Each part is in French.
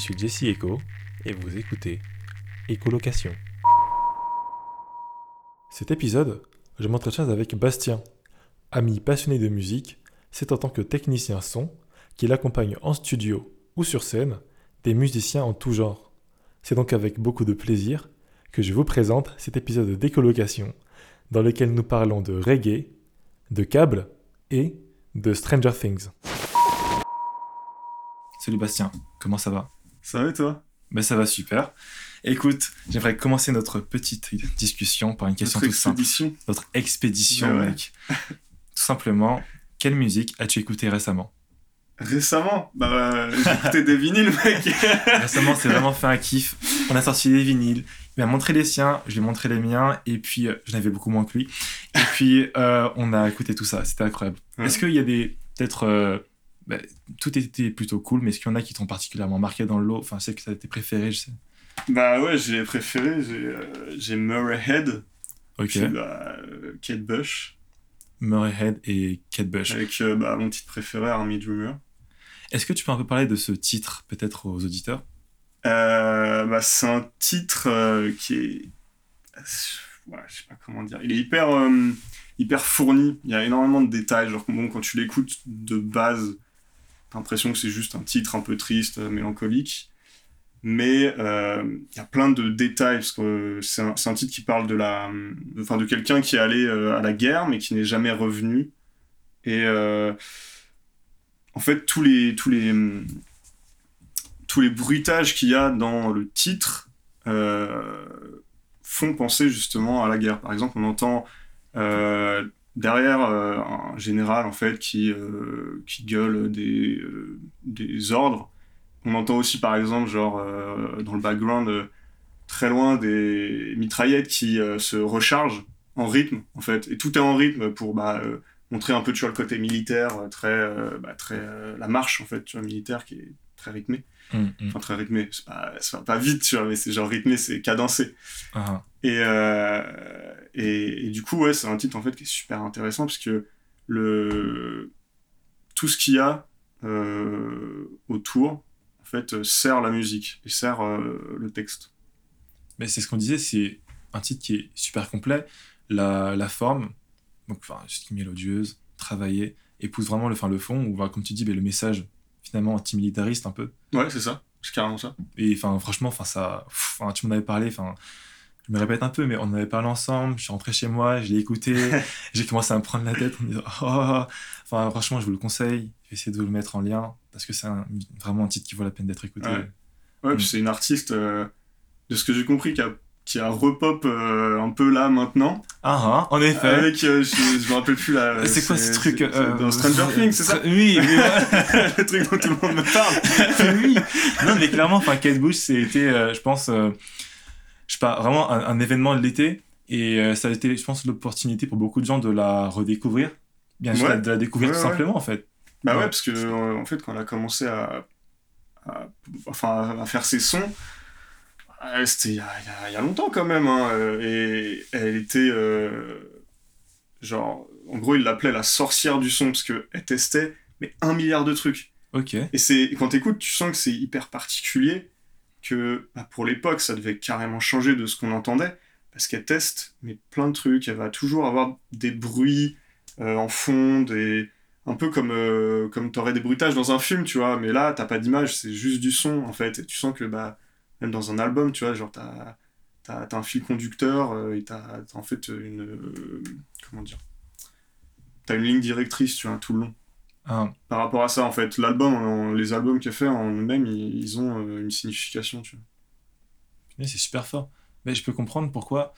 Je suis Jesse Echo et vous écoutez Écolocation. Cet épisode, je m'entretiens avec Bastien, ami passionné de musique, c'est en tant que technicien son qu'il accompagne en studio ou sur scène des musiciens en tout genre. C'est donc avec beaucoup de plaisir que je vous présente cet épisode d'écolocation dans lequel nous parlons de reggae, de câbles et de Stranger Things. Salut Bastien, comment ça va? Ça va et toi? Ben ça va super. Écoute, j'aimerais commencer notre petite discussion par une question Notre toute simple. expédition. Notre expédition, Ouais, ouais. mec. Tout simplement, quelle musique as-tu écouté récemment? Récemment, bah, j'ai écouté des vinyles, mec. Récemment, c'est vraiment fait un kiff. On a sorti des vinyles. Il m'a montré les siens, je lui ai montré les miens, et puis euh, je n'avais beaucoup moins que lui. Et puis, euh, on a écouté tout ça. C'était incroyable. Ouais. Est-ce qu'il y a des. Peut-être. Bah, tout était plutôt cool, mais est-ce qu'il y en a qui t'ont particulièrement marqué dans le lot? Enfin, sais que ça a été préféré, je sais. bah ouais, j'ai préféré, j'ai euh, Murray Head, Ok. puis bah, euh, Kate Bush, Murray Head et Kate Bush. avec euh, bah, mon titre préféré, Army Dreamer. Est-ce que tu peux un peu parler de ce titre, peut-être aux auditeurs? Euh, bah, c'est un titre qui est. Ouais, je sais pas comment dire. Il est hyper, hyper fourni. Il y a énormément de détails. Genre, bon, quand tu l'écoutes de base, t'as l'impression que c'est juste un titre un peu triste, euh, mélancolique. Mais euh, il y a plein de détails. Parce que euh, c'est un, titre qui parle de, enfin, de quelqu'un qui est allé euh, à la guerre, mais qui n'est jamais revenu. Et euh, en fait, tous les. Tous les tous les bruitages qu'il y a dans le titre euh, font penser justement à la guerre. Par exemple, on entend euh, derrière euh, un général en fait qui, euh, qui gueule des, euh, des ordres. On entend aussi par exemple genre dans le background très loin des mitraillettes qui se rechargent en rythme en fait. Et tout est en rythme pour bah, montrer un peu tu le côté militaire, très, bah, très la marche en fait militaire qui est très rythmée Hum, hum. enfin très rythmé, c'est pas, c'est pas- pas vite, tu vois, mais c'est genre rythmé, c'est cadencé. Ah, Et, euh, et, et du coup, ouais, c'est un titre en fait qui est super intéressant parce que le, tout ce qu'il y a euh, autour, en fait, sert la musique et sert euh, le texte. Mais c'est ce qu'on disait, c'est un titre qui est super complet. La, la forme, donc enfin, ce qui est mélodieuse, travaillée, épouse vraiment le, enfin, le fond, ou comme tu dis, mais le message finalement antimilitariste un peu. Ouais, c'est ça, c'est carrément ça. Et enfin, franchement, enfin, ça, pff, enfin, tu m'en avais parlé, enfin, je me répète un peu, mais on en avait parlé ensemble. Je suis rentré chez moi, je l'ai écouté, j'ai commencé à me prendre la tête en me disant, oh, enfin, franchement, je vous le conseille. Je vais essayer de vous le mettre en lien parce que c'est vraiment un titre qui vaut la peine d'être écouté. Ouais. Mm. c'est une artiste, euh, de ce que j'ai compris, qui a, qui a repop euh, un peu là maintenant. Ah, ah, en effet. Avec, euh, je, je me rappelle plus là. c'est quoi ce truc euh, Dans Stranger Things, c'est ça Oui. Le truc dont tout le monde me parle. oui. Non, mais clairement, enfin, Kate Bush, c'était, euh, je pense, je sais pas, vraiment un, un événement de l'été. Et ça a été, je pense, l'opportunité pour beaucoup de gens de la redécouvrir. Bien sûr, Ouais. de la découvrir Ouais, tout ouais. simplement, en fait. Bah ouais, parce que en fait, quand elle a commencé à, à- enfin, à faire ses sons, euh, c'était il y y a- longtemps quand même. hein, euh, et elle était euh, genre, en gros, il l'appelait la sorcière du son parce que elle testait mais un milliard de trucs. Ok. Et c'est quand t'écoutes, tu sens que c'est hyper particulier, que bah, pour l'époque, ça devait carrément changer de ce qu'on entendait, parce qu'elle teste mais plein de trucs. Elle va toujours avoir des bruits euh, en fond, des un peu comme euh, comme t'aurais des bruitages dans un film, tu vois. Mais là, t'as pas d'image, c'est juste du son en fait. Et tu sens que bah même dans un album, tu vois, genre t'as t'as un fil conducteur euh, et t'as en fait une euh, comment dire, t'as une ligne directrice, tu vois, tout le long Ah, par rapport à ça en fait l'album les albums qu'elle fait en eux-mêmes ils, ils ont euh, une signification tu vois c'est super fort. Mais je peux comprendre pourquoi,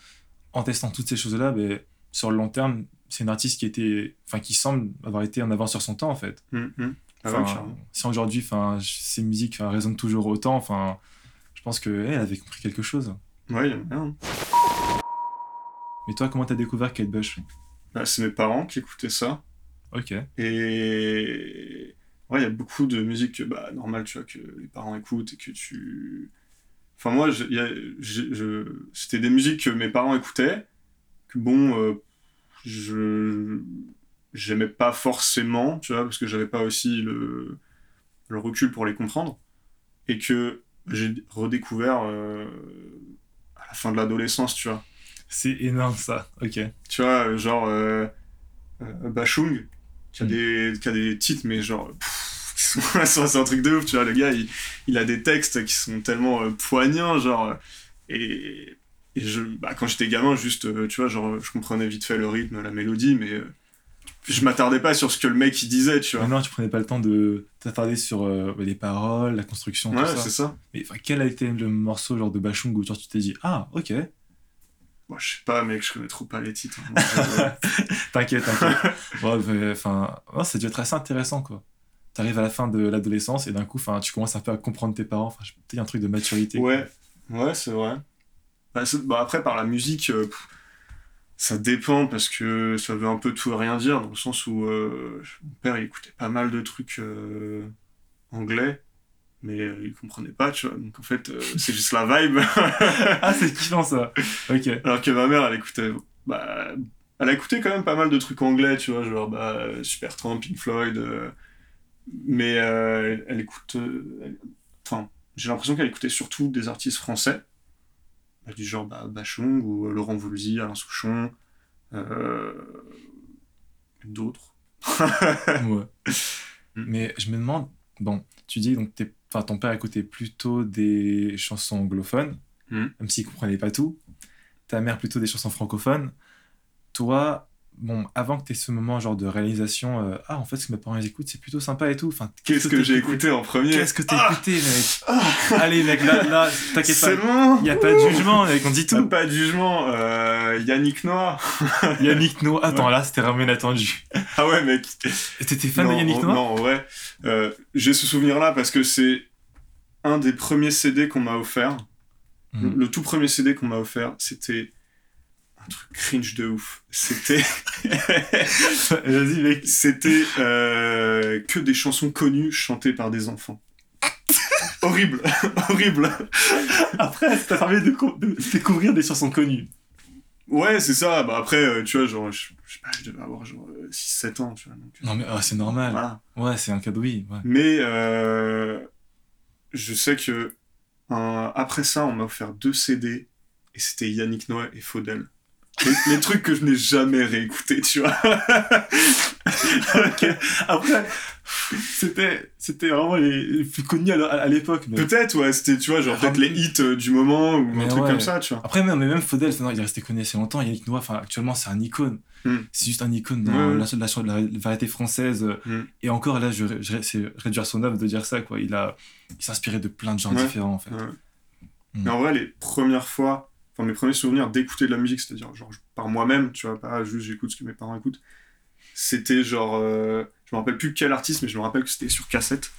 en testant toutes ces choses-là, ben, sur le long terme, c'est une artiste qui était, enfin, qui semble avoir été en avance sur son temps, en fait. Ah ouais, Enfin, carrément. si aujourd'hui, enfin, ces musiques résonnent toujours autant, enfin, je pense qu'elle avait compris quelque chose. ouais il y en a un. Mais toi, comment t'as découvert Kate Bush? Bah, c'est mes parents qui écoutaient ça Ok. et ouais il y a beaucoup de musique que, bah normal tu vois que les parents écoutent et que tu enfin moi je, il y a- je- je- c'était des musiques que mes parents écoutaient que bon euh, je j'aimais pas forcément tu vois parce que j'avais pas aussi le le recul pour les comprendre et que j'ai redécouvert euh, à la fin de l'adolescence, tu vois. C'est énorme ça, ok. Tu vois, genre euh, euh, Bachung, qui a, Mm. des, qui a des titres, mais genre. c'est un truc de ouf, tu vois. Le gars, il, il a des textes qui sont tellement euh, poignants, genre. euh, Et, et je, bah, quand j'étais gamin, juste, euh, tu vois, genre, je comprenais vite fait le rythme, la mélodie, mais euh, je m'attardais pas sur ce que le mec il disait, tu vois. Maintenant, tu prenais pas le temps de t'attarder sur euh, les paroles, la construction, tout Ouais, c'est ça. Mais quel a été le morceau genre de Bachung où genre, tu t'es dit ah ok Bon, je sais pas, mec, je connais trop pas les titres. hein. Euh, t'inquiète t'inquiète ouais, mais, enfin ouais, ça devait être assez intéressant quoi t'arrives à la fin de l'adolescence et d'un coup enfin tu commences un peu à comprendre tes parents enfin peut-être un truc de maturité quoi. Ouais, ouais, c'est vrai. Bah, bah, après, par la musique, euh, pff, ça dépend parce que ça veut un peu tout et rien dire, dans le sens où euh, mon père il écoutait pas mal de trucs euh, anglais, mais euh, il comprenait pas, tu vois. Donc en fait, euh, c'est juste la vibe. ah c'est kiffant ça ok Alors que ma mère, elle écoutait. Bah, elle a écouté quand même pas mal de trucs anglais, tu vois, genre bah, Supertramp, Pink Floyd. euh, mais euh, elle, elle écoute. Enfin, j'ai l'impression qu'elle écoutait surtout des artistes français. Bah, du genre bah, Bachung ou euh, Laurent Voulzy, Alain Souchon. euh, D'autres. ouais Mm. mais je me demande bon tu dis donc t'es- ton père écoutait plutôt des chansons anglophones Mm. même s'il comprenait pas tout ta mère plutôt des chansons francophones toi bon avant que tu aies ce moment genre de réalisation euh, ah en fait ce que mes parents écoutent c'est plutôt sympa et tout enfin Qu'est-ce que j'ai écouté en premier Qu'est-ce que t'as Ah écouté, mec Allez, mec, là, là t'inquiète C'est pas. bon Il n'y a pas de jugement, mec, on dit tout. Pas de jugement. euh, Yannick Noah. Yannick Noah. Attends, là, c'était vraiment inattendu. Ah ouais, mec. T'étais fan non, de Yannick Noah Non, en vrai, euh, j'ai ce souvenir-là parce que c'est un des premiers CD qu'on m'a offert. Le, Mhm. le tout premier CD qu'on m'a offert, c'était un truc cringe de ouf. C'était, Vas-y, mec. c'était euh, que des chansons connues chantées par des enfants. horrible, horrible. Après, ça t'a permis de, co- de découvrir des chansons connues. Ouais, c'est ça. Bah après, euh, tu vois, genre, je, je sais pas, je devais avoir genre 6-7 ans, tu vois. donc, euh, Non, mais ah, c'est normal. voilà. Ouais, c'est un cadeau, oui. Ouais. Mais euh, je sais que un- après ça, on m'a offert deux CD et c'était Yannick Noah et Faudel. Les, les trucs que je n'ai jamais réécoutés, tu vois. Après, c'était, c'était vraiment les, les plus connus à, l'époque. Mais... Peut-être, ouais, c'était, tu vois, genre peut-être les hits euh, du moment ou Mais un truc ouais. comme ça, tu vois. Après, même, mais même Faudel, il est resté connu assez longtemps. Yannick Noah, enfin, actuellement, c'est un icône. Hmm. C'est juste un icône dans la, la, la- la variété française. Hmm. Et encore, là, je, je, c'est réduire son œuvre de dire ça, quoi. Il, a, il s'est inspiré de plein de gens Ouais. différents, en fait. Ouais. Hmm. Mais en vrai, les premières fois, enfin mes premiers souvenirs d'écouter de la musique, c'est-à-dire genre par moi-même, tu vois, pas juste j'écoute ce que mes parents écoutent, c'était genre, euh, je me rappelle plus quel artiste, mais je me rappelle que c'était sur cassette.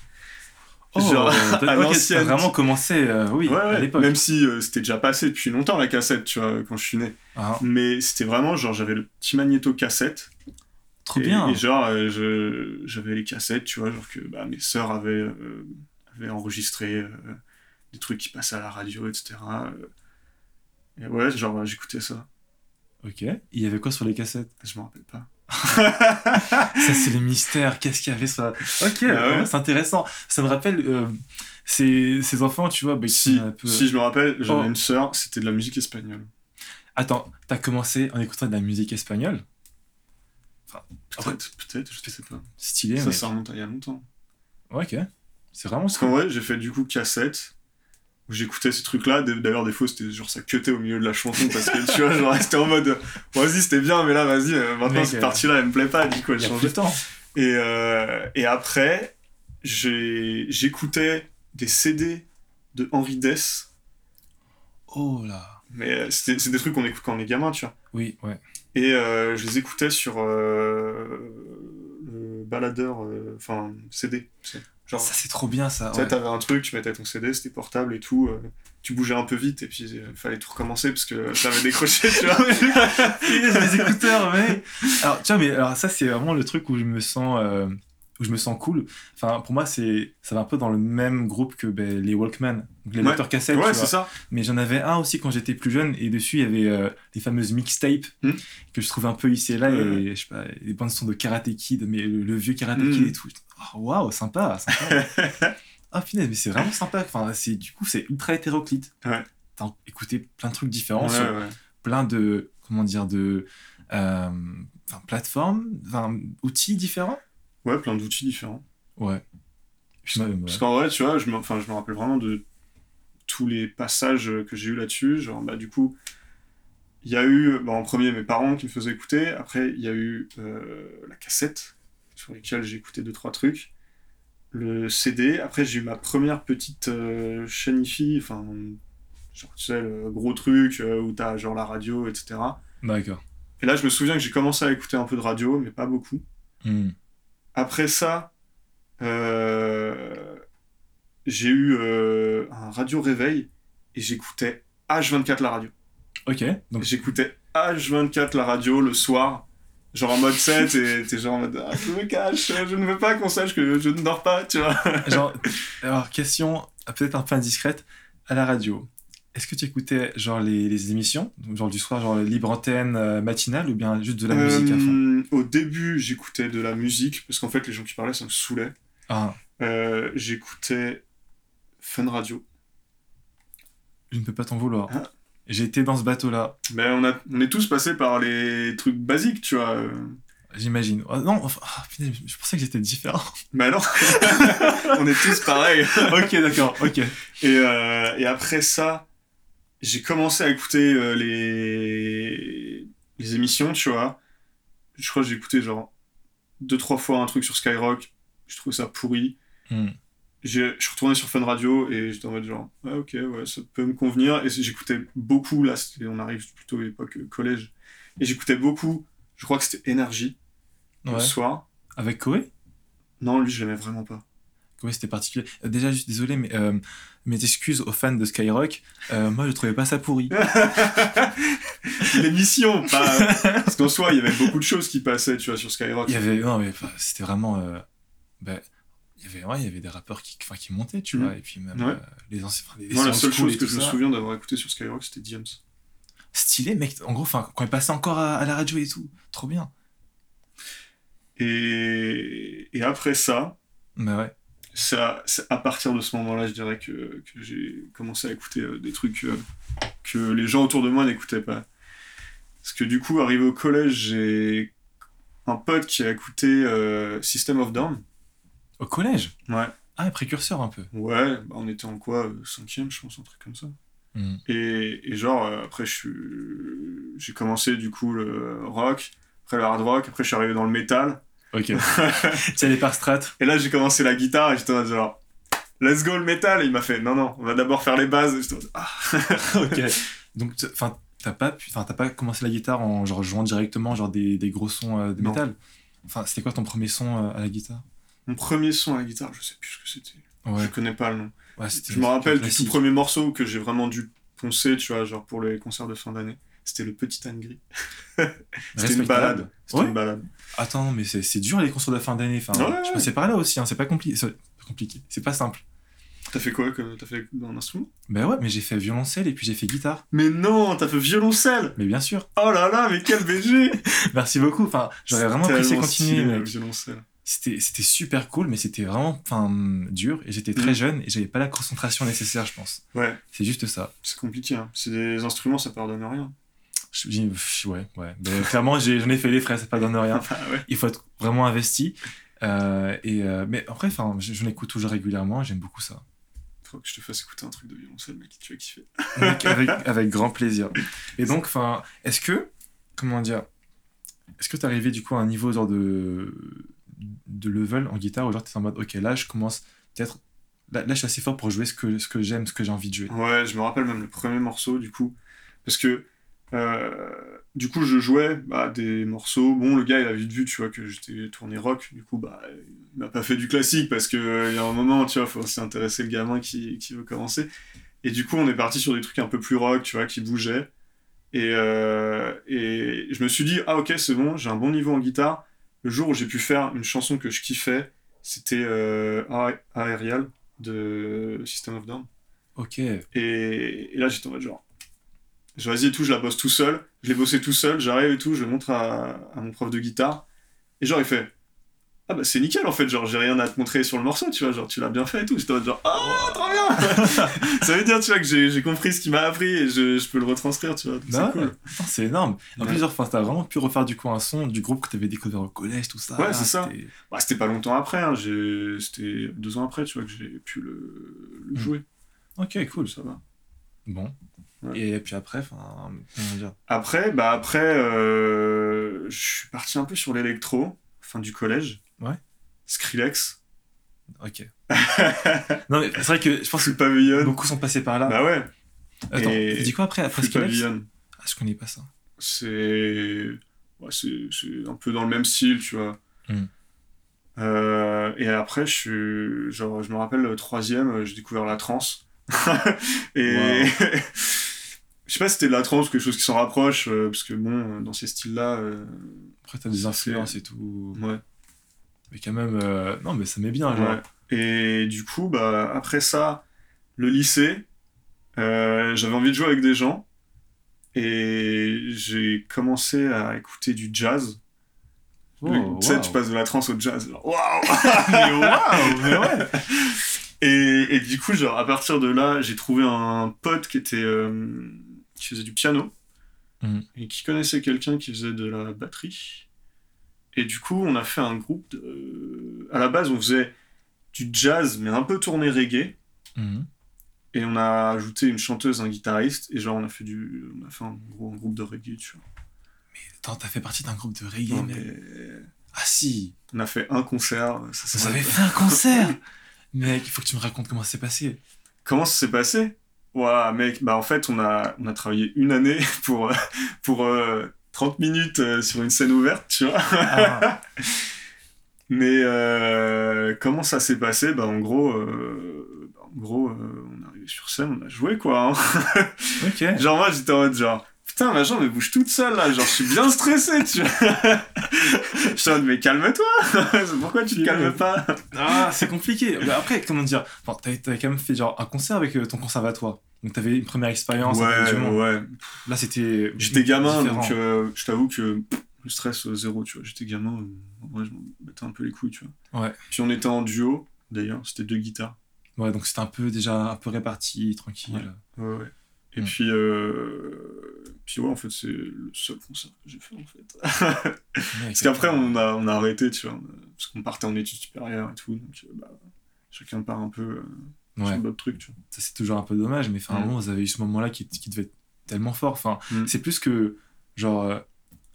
Oh, Genre, à vraiment commencé, euh, oui, ouais, à l'époque. même si euh, c'était déjà passé depuis longtemps la cassette, tu vois, quand je suis né. Ah, Mais c'était vraiment genre, j'avais le petit magnéto cassette. trop et, bien. Et genre, euh, je- j'avais les cassettes, tu vois, genre que bah, mes sœurs avaient, avaient enregistré des trucs qui passaient à la radio, etc. euh. Et ouais, genre, j'écoutais ça. Ok. Il y avait quoi sur les cassettes? Je me rappelle pas. Ça, c'est les mystères. Qu'est-ce qu'il y avait sur la... Ok, Ah ouais. ouais, c'est intéressant. Ça me rappelle euh, ces, ces enfants, tu vois, bah, Si, sont un peu... si je me rappelle, j'avais Oh. une sœur, c'était de la musique espagnole. Attends, t'as commencé en écoutant de la musique espagnole? Peut-être, peut-être, je sais pas. Stylé, ça, mec. ça remonte à il y a longtemps. Ouais, ok. C'est vraiment Parce qu'en vrai, j'ai fait du coup cassette, j'écoutais ces trucs-là. D- D'ailleurs, des fois, c'était genre ça cutait au milieu de la chanson, parce que tu vois, genre, c'était en mode, vas-y, c'était bien, mais là, vas-y, euh, maintenant, Mec, cette euh, partie-là, elle me plaît pas, du coup, elle changeait. de temps. Et, euh, et après, j'écoutais des CD de Henri Dess, Oh là. mais c'est des trucs qu'on écoute quand on est gamin, tu vois. Oui, ouais. Et euh, je les écoutais sur euh, le baladeur, enfin CD. tu sais. Genre, Ça, c'est trop bien, ça. tu ouais. t'avais un truc, tu mettais ton CD, c'était portable et tout. euh, tu bougeais un peu vite et puis il fallait tout recommencer parce que ça avait décroché, tu vois. les écouteurs, mais. Alors, tiens, mais alors, ça, c'est vraiment le truc où je me sens. euh, où je me sens cool. Enfin, pour moi, c'est ça va un peu dans le même groupe que ben, les Walkman, les Ouais. cassettes. ouais, c'est ça. Mais j'en avais un aussi quand j'étais plus jeune, et dessus, il y avait euh, les fameuses mixtapes Hmm. que je trouvais un peu ici et là, Ouais. et je sais pas, les bandes son de Karate Kid, mais le, le vieux Karate Hmm. Kid et tout. Oh, Waouh, sympa, sympa. Ah, finesse, mais c'est vraiment sympa. Enfin, c'est, du coup, c'est ultra hétéroclite. Ouais. T'as écouté plein de trucs différents Ouais, sur ouais. plein de, comment dire, de euh, plateformes, enfin, outils différents. Ouais, plein d'outils différents. Ouais. Ouais. Parce qu'en vrai, tu vois, je me, je me rappelle vraiment de tous les passages que j'ai eu là-dessus. Genre, bah, du coup, il y a eu, bah, en premier, mes parents qui me faisaient écouter. Après, il y a eu euh, la cassette, sur laquelle j'ai écouté deux, trois trucs. Le CD. Après, j'ai eu ma première petite euh, chaîne IFI, enfin, genre, tu sais, le gros truc euh, où t'as genre la radio, etc. D'accord. Et là, je me souviens que j'ai commencé à écouter un peu de radio, mais pas beaucoup. Hmm. Après ça, euh, j'ai eu euh, un radio réveil et j'écoutais H24 la radio. Ok. Donc, J'écoutais H24 la radio le soir, genre en mode 7 et t'es genre en mode ah, je me cache, je ne veux pas qu'on sache que je ne dors pas, tu vois. genre, alors, question euh, peut-être un peu indiscrète. À la radio, est-ce que tu écoutais genre les, les émissions, genre du soir, genre libre antenne euh, matinale ou bien juste de la musique à fond? Euh, Au début, j'écoutais de la musique parce qu'en fait, les gens qui parlaient, ça me saoulait. Ah, Euh, j'écoutais Fun Radio. je ne peux pas t'en vouloir. Ah. J'ai été dans ce bateau-là, Mais on, a, on est tous passés par les trucs basiques, tu vois. j'imagine. Oh, non, enfin, ah, je pensais que j'étais différent. Mais non, on est tous pareils. ok, d'accord, ok. Et, euh, et après ça, j'ai commencé à écouter euh, les... les émissions, tu vois. Je crois que j'ai écouté genre deux, trois fois un truc sur Skyrock. Je trouvais ça pourri. Hmm. Je suis retourné sur Fun Radio et j'étais en mode genre, ouais, ok, ouais, ça peut me convenir. Et j'écoutais beaucoup, là, on arrive plutôt à l'époque euh, collège. Et j'écoutais beaucoup, je crois que c'était Énergie, le soir. Avec Koé? Non, lui, je l'aimais vraiment pas. Koé, c'était particulier. Euh, déjà, juste désolé, mais euh, mes excuses aux fans de Skyrock. Euh, moi, je trouvais pas ça pourri. L'émission, pas. Parce qu'en soi, il y avait beaucoup de choses qui passaient, tu vois, sur Skyrock. Il y avait, non, mais c'était vraiment. euh, bah, il y avait, ouais, il y avait des rappeurs qui, enfin, qui montaient, tu Mhm. vois, et puis même Ouais. euh, les anciens. enfin, les- Moi, la seule chose que je me souviens d'avoir écouté sur Skyrock, c'était Diams. Stylé, mec. En gros, enfin, quand il passait encore à, à la radio et tout, trop bien. Et, et après ça, Mais ouais. ça, à partir de ce moment-là, je dirais que, que j'ai commencé à écouter euh, des trucs euh, que les gens autour de moi n'écoutaient pas. Parce que du coup, arrivé au collège, j'ai un pote qui a écouté euh, System of Down. Au collège. Ouais. Ah, précurseur un peu. Ouais, bah, on était en quoi euh, Cinquième, je pense, un truc comme ça. Hmm. Et, et genre, euh, après, je suis- j'ai commencé du coup le rock, après le hard rock, après je suis arrivé dans le métal. Ok. Tiens, les par strat. Et là, j'ai commencé la guitare et j'étais en genre, let's go le métal. Et il m'a fait, non, non, on va d'abord faire les bases. Et ah, ok. Donc, enfin, t'as pas, pu- enfin, t'as pas commencé la guitare en genre jouant directement genre des, des gros sons euh, de Non. métal. Enfin, c'était quoi ton premier son euh, à la guitare? Mon premier son à la guitare, je sais plus ce que c'était. Ouais. Je connais pas le nom. ouais Je me rappelle du tout premier morceau que j'ai vraiment dû poncer, tu vois, genre pour les concerts de fin d'année. C'était le Petit Anne Gris. C'était une balade. C'était Ouais. une balade. Attends, mais c'est dur les concerts de fin d'année. Enfin, je passais par là aussi. Hein. C'est pas compliqué. C'est pas compliqué. C'est pas simple. T'as fait quoi comme- T'as fait un instrument? Ben ouais, mais j'ai fait violoncelle et puis j'ai fait guitare. Mais non, t'as fait violoncelle Mais bien sûr. Oh là là, mais quel BG Merci beaucoup. Enfin, j'aurais vraiment apprécié continuer. stylé, mec. le violoncelle. C'était c'était super cool, mais c'était vraiment dur. Et j'étais très Mm. jeune et j'avais pas la concentration nécessaire, je pense. Ouais, C'est juste ça. c'est compliqué. Hein. C'est des instruments, ça pardonne rien. Je- pff, ouais, ouais. Ben, clairement, j'ai- j'en ai fait les frais, ça pas donne rien. Ah ouais. Il faut être vraiment investi. Euh, et euh, mais après, enfin, je, je l'écoute toujours régulièrement. J'aime beaucoup ça. Faut que je te fasse écouter un truc de violoncelle, mec, tu vas kiffer. Avec, avec grand plaisir. Et donc, enfin, est-ce que, comment dire, est-ce que t'es arrivé du coup à un niveau genre de, de level en guitare où genre t'es en mode, ok, là je commence peut-être, là, là je suis assez fort pour jouer ce que, ce que j'aime, ce que j'ai envie de jouer. Ouais, je me rappelle même le premier morceau, du coup. Parce que, euh, du coup, je jouais bah, des morceaux. Bon, le gars, il a vite vu, tu vois, que j'étais tourné rock. Du coup, bah, il m'a pas fait du classique parce que euh, y a un moment, tu vois, faut aussi intéresser le gamin qui, qui veut commencer. Et du coup, on est parti sur des trucs un peu plus rock, tu vois, qui bougeaient. Et, euh, et je me suis dit, ah ok, c'est bon, j'ai un bon niveau en guitare. Le jour où j'ai pu faire une chanson que je kiffais, c'était euh, Aerial de System of Down. Ok. Et, et là, j'étais en mode genre, je vas-y et tout, je la bosse tout seul. Je l'ai bossé tout seul, j'arrive et tout, je le montre à, à mon prof de guitare. Et genre, il fait, ah bah c'est nickel en fait, genre j'ai rien à te montrer sur le morceau, tu vois, genre tu l'as bien fait et tout. J'étais genre, oh, trop bien Ça veut dire, tu vois, que j'ai compris ce qu'il m'a appris et je, je peux le retranscrire, tu vois. Bah c'est cool. C'est énorme. En Ouais. plusieurs fois, t'as vraiment pu refaire du coup un son du groupe que t'avais découvert au collège, tout ça. Ouais, c'est ça. C'était- Bah, c'était pas longtemps après, hein, c'était deux ans après, tu vois, que j'ai pu le, le Mm. jouer. Ok, cool. Ça va. Bon. Ouais. Et puis après, enfin, comment dire? Après, bah après, euh, je suis parti un peu sur l'électro, fin du collège. Ouais. Skrillex. Ok. non, mais c'est vrai que je pense Full que Pavilion. beaucoup sont passés par là. Bah ouais. Attends, et- tu dis quoi après Après Full Skrillex Pavilion. Ah, je connais pas ça. C'est ouais, c'est c'est un peu dans le même style, tu vois. Mm. Euh, et après, je suis genre, je me rappelle le troisième, j'ai découvert la trance. et Wow. je sais pas si c'était de la trance ou quelque chose qui s'en rapproche, euh, parce que bon, dans ces styles-là, euh, Après, t'as des influences et tout. ouais. Mais quand même, euh, non, mais ça met bien, genre. Ouais. Et du coup, bah, après ça, le lycée, euh, j'avais envie de jouer avec des gens. Et j'ai commencé à écouter du jazz. Oh, tu sais, wow. tu passes de la trance au jazz. Waouh mais waouh, mais ouais. et, et du coup, genre, à partir de là, j'ai trouvé un pote qui était euh, qui faisait du piano Mhm. et qui connaissait quelqu'un qui faisait de la batterie. Et du coup, on a fait un groupe. De... À la base, on faisait du jazz, mais un peu tourné reggae. Mhm. Et on a ajouté une chanteuse, un guitariste, et genre on a fait du, on a fait un gros un groupe de reggae, tu vois. Attends, t'as fait partie d'un groupe de reggae, Non, mais... mais Ah si on a fait un concert. Ça, Vous avez fait un concert Mec, il faut que tu me racontes comment ça s'est passé. Comment ça s'est passé? Ouah, mec, bah en fait on a, on a travaillé une année pour, euh, pour euh, 30 minutes euh, sur une scène ouverte, tu vois. Ah, Mais euh, comment ça s'est passé? Bah en gros, euh, bah, en gros, on est arrivé sur scène, on a joué quoi. hein. ok. Genre moi j'étais en mode genre putain ma jambe elle bouge toute seule là, genre je suis bien stressé tu vois. En mode mais calme-toi, pourquoi tu te calmes pas? Ah, c'est compliqué. Mais après, comment dire? Enfin, T'avais quand même fait genre un concert avec euh, ton conservatoire. Donc t'avais une première expérience monde. ouais, Là, c'était. j'étais gamin différent. donc euh, je t'avoue que le stress euh, zéro tu vois, j'étais gamin, euh, en vrai je m'en battais un peu les couilles tu vois. Ouais. Puis on était en duo d'ailleurs, c'était deux guitares. Ouais, donc c'était un peu déjà un peu réparti, tranquille. Ouais ouais. Et Mm. puis euh... puis ouais en fait c'est le seul concert que j'ai fait en fait. Parce qu'après, on a, on a arrêté, tu vois, parce qu'on partait en études supérieures et tout, donc euh, bah, chacun part un peu euh, Ouais. sur d'autres trucs, tu vois. ça c'est toujours un peu dommage, mais enfin, Mm. moment, vous avez eu ce moment-là qui, qui devait être tellement fort. Enfin, Mm. c'est plus que, genre, euh,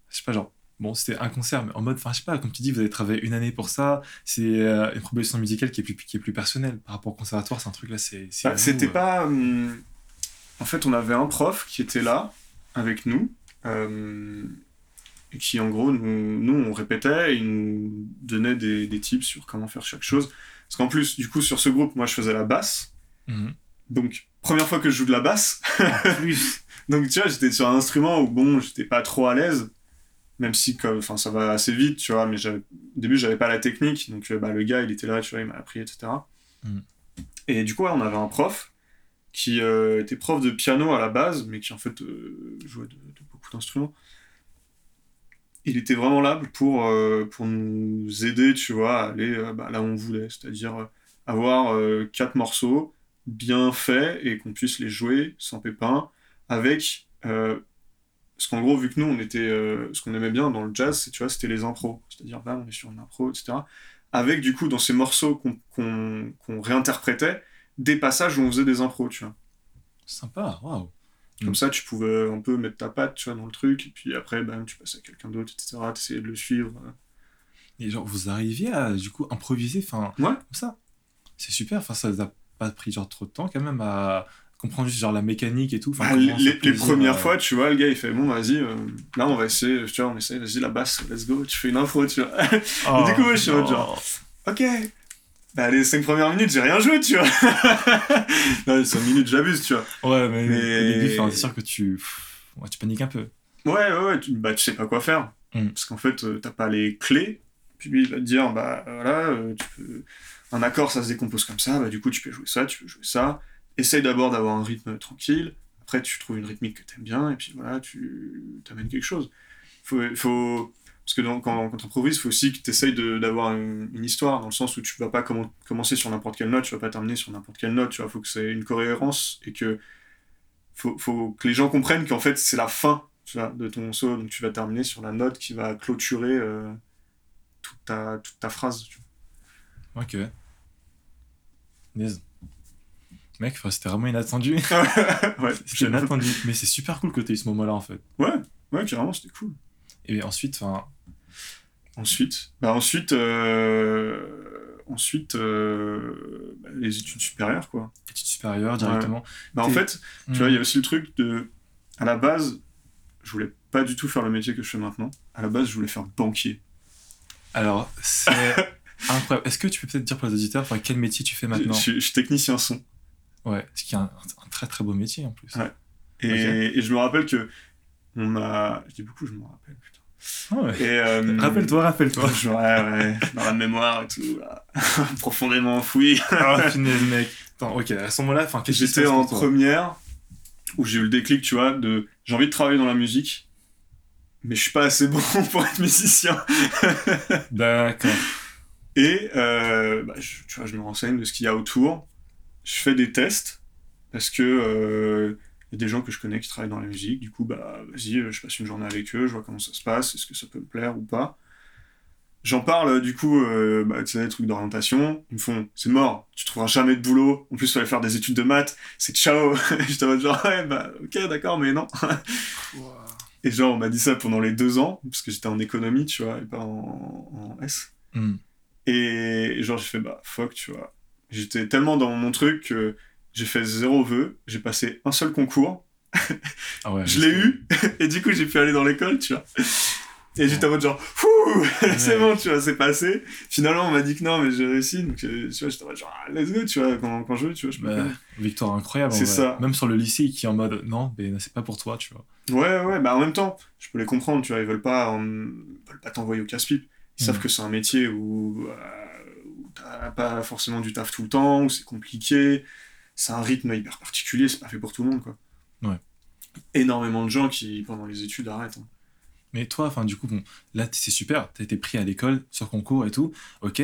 je sais pas, genre, bon, c'était un concert, mais en mode, enfin, je sais pas, comme tu dis, vous avez travaillé une année pour ça, c'est euh, une proposition musicale qui est, plus, qui est plus personnelle. Par rapport au conservatoire, c'est un truc là, c'est. Bah, C'était euh, pas. hum, En fait, on avait un prof qui était là avec nous, euh, et qui, en gros, nous, nous, on répétait, et il nous donnait des, des tips sur comment faire chaque chose. Parce qu'en plus, du coup, sur ce groupe, moi, je faisais la basse. mhm. Donc, première fois que je joue de la basse, plus. Donc tu vois, j'étais sur un instrument où bon, j'étais pas trop à l'aise, même si comme, enfin, ça va assez vite, tu vois, mais au début j'avais pas la technique, donc euh, bah, le gars il était là, tu vois, il m'a appris, etc. Mm. Et du coup, ouais, on avait un prof qui euh, était prof de piano à la base, mais qui en fait euh, jouait de, beaucoup d'instruments. Il était vraiment là pour, euh, pour nous aider, tu vois, à aller bah, là où on voulait, c'est-à-dire avoir quatre morceaux bien faits et qu'on puisse les jouer sans pépin avec parce qu'en gros vu que nous on était ce qu'on aimait bien dans le jazz tu vois c'était les impros. C'est-à-dire là on est sur une impro etc avec du coup dans ces morceaux qu'on qu'on réinterprétait des passages où on faisait des impros tu vois Sympa, waouh. comme Mm. ça tu pouvais un peu mettre ta patte tu vois dans le truc et puis après bah, tu passais à quelqu'un d'autre etc t'essayais de le suivre Et genre, vous arriviez à, du coup, improviser, enfin, Ouais. comme ça. C'est super, enfin, ça n'a pas pris genre trop de temps quand même à comprendre juste genre la mécanique et tout. Bah, comment les, premières euh, fois, tu vois, le gars il fait bon, vas-y, euh, là on va essayer, tu vois, on essaie, vas-y, la basse, let's go, tu fais une info, tu vois. Oh, du coup, je suis genre, ok, bah les 5 premières minutes, j'ai rien joué, tu vois. non, les 5 minutes, j'abuse, tu vois. Ouais, mais, Mais- au début, enfin, c'est sûr que tu, ouais, tu paniques un peu. Ouais, ouais, ouais, tu, bah tu sais pas quoi faire. Mm. Parce qu'en fait, euh, t'as pas les clés, puis lui il va te dire, bah voilà, euh, tu peux... un accord ça se décompose comme ça, bah du coup tu peux jouer ça, tu peux jouer ça. Essaye d'abord d'avoir un rythme tranquille, après tu trouves une rythmique que t'aimes bien, et puis voilà, tu t'amènes quelque chose. Faut, faut... Parce que dans- quand, quand tu improvises, il faut aussi que tu essayes d'avoir une, une histoire, dans le sens où tu vas pas commen- commencer sur n'importe quelle note, tu vas pas terminer sur n'importe quelle note, tu vois. faut que c'est une cohérence et que faut, faut que les gens comprennent qu'en fait, c'est la fin tu vois, de ton solo, donc tu vas terminer sur la note qui va clôturer euh, toute, ta, toute ta phrase. tu Ok. Nice. Mec, c'était vraiment inattendu. vois. ouais, C'était inattendu. Mais c'est super cool que tu aies eu ce moment-là, en fait. ouais, ouais, carrément, c'était cool. Et ensuite, enfin, Ensuite, bah ensuite, euh, ensuite euh, bah, les études supérieures, quoi. études supérieures directement. Bah, en fait, tu vois, il y a aussi le truc de. À la base, je voulais pas du tout faire le métier que je fais maintenant. À la base, je voulais faire banquier. Alors, c'est incroyable. Est-ce que tu peux peut-être dire pour les auditeurs enfin, quel métier tu fais maintenant je- je suis technicien son. Ouais, ce qui est un, un très très beau métier en plus. Ouais. Et, et je me rappelle que. On m'a. Je dis beaucoup, je me rappelle, putain. Ah ouais. Euh, Rappelle-toi, rappelle-toi. je- Ouais, ouais, dans la mémoire et tout, là. profondément enfoui. Ah, finesse, mec. Attends, ok, à ce moment-là, enfin, qu'est-ce qui se J'étais en première où j'ai eu le déclic, tu vois, de j'ai envie de travailler dans la musique, mais je suis pas assez bon pour être musicien. D'accord. Et euh, bah, je, tu vois, je me renseigne de ce qu'il y a autour. Je fais des tests parce que euh, il y a des gens que je connais qui travaillent dans la musique. Du coup, bah vas-y, euh, je passe une journée avec eux, je vois comment ça se passe, est-ce que ça peut me plaire ou pas. J'en parle, euh, du coup, euh, bah, tu sais, des trucs d'orientation. Ils me font, c'est mort, tu trouveras jamais de boulot. En plus, il fallait faire des études de maths, c'est ciao. J'étais en mode genre, ouais, bah, ok, d'accord, mais non. Et genre, on m'a dit ça pendant les deux ans, parce que j'étais en économie, tu vois, et pas en, en S. Hmm. Et genre, j'ai fait, bah, fuck, tu vois. J'étais tellement dans mon truc que j'ai fait zéro vœu, j'ai passé un seul concours, Ah ouais, je l'ai eu, et du coup, j'ai pu aller dans l'école, tu vois. Et j'étais en mode genre, c'est Ouais. bon, tu vois, c'est passé. Finalement, on m'a dit que non, mais j'ai réussi, donc euh, tu vois, j'étais en mode genre, ah, let's go, tu vois, quand, quand je veux, tu vois, je Bah, victoire incroyable. C'est ça. Même sur le lycée qui est en mode non, mais c'est pas pour toi, tu vois. Ouais, ouais, bah en même temps, je peux les comprendre, tu vois, ils veulent pas, ils veulent pas t'envoyer au casse-pipe. Ils savent Mm. que c'est un métier où, euh, où t'as pas forcément du taf tout le temps, où c'est compliqué, c'est un rythme hyper particulier, c'est pas fait pour tout le monde, quoi. Ouais. Énormément de gens qui, pendant les études, arrêtent. hein. Mais toi, enfin, du coup, bon, là, c'est super. T'as été pris à l'école sur concours et tout, ok.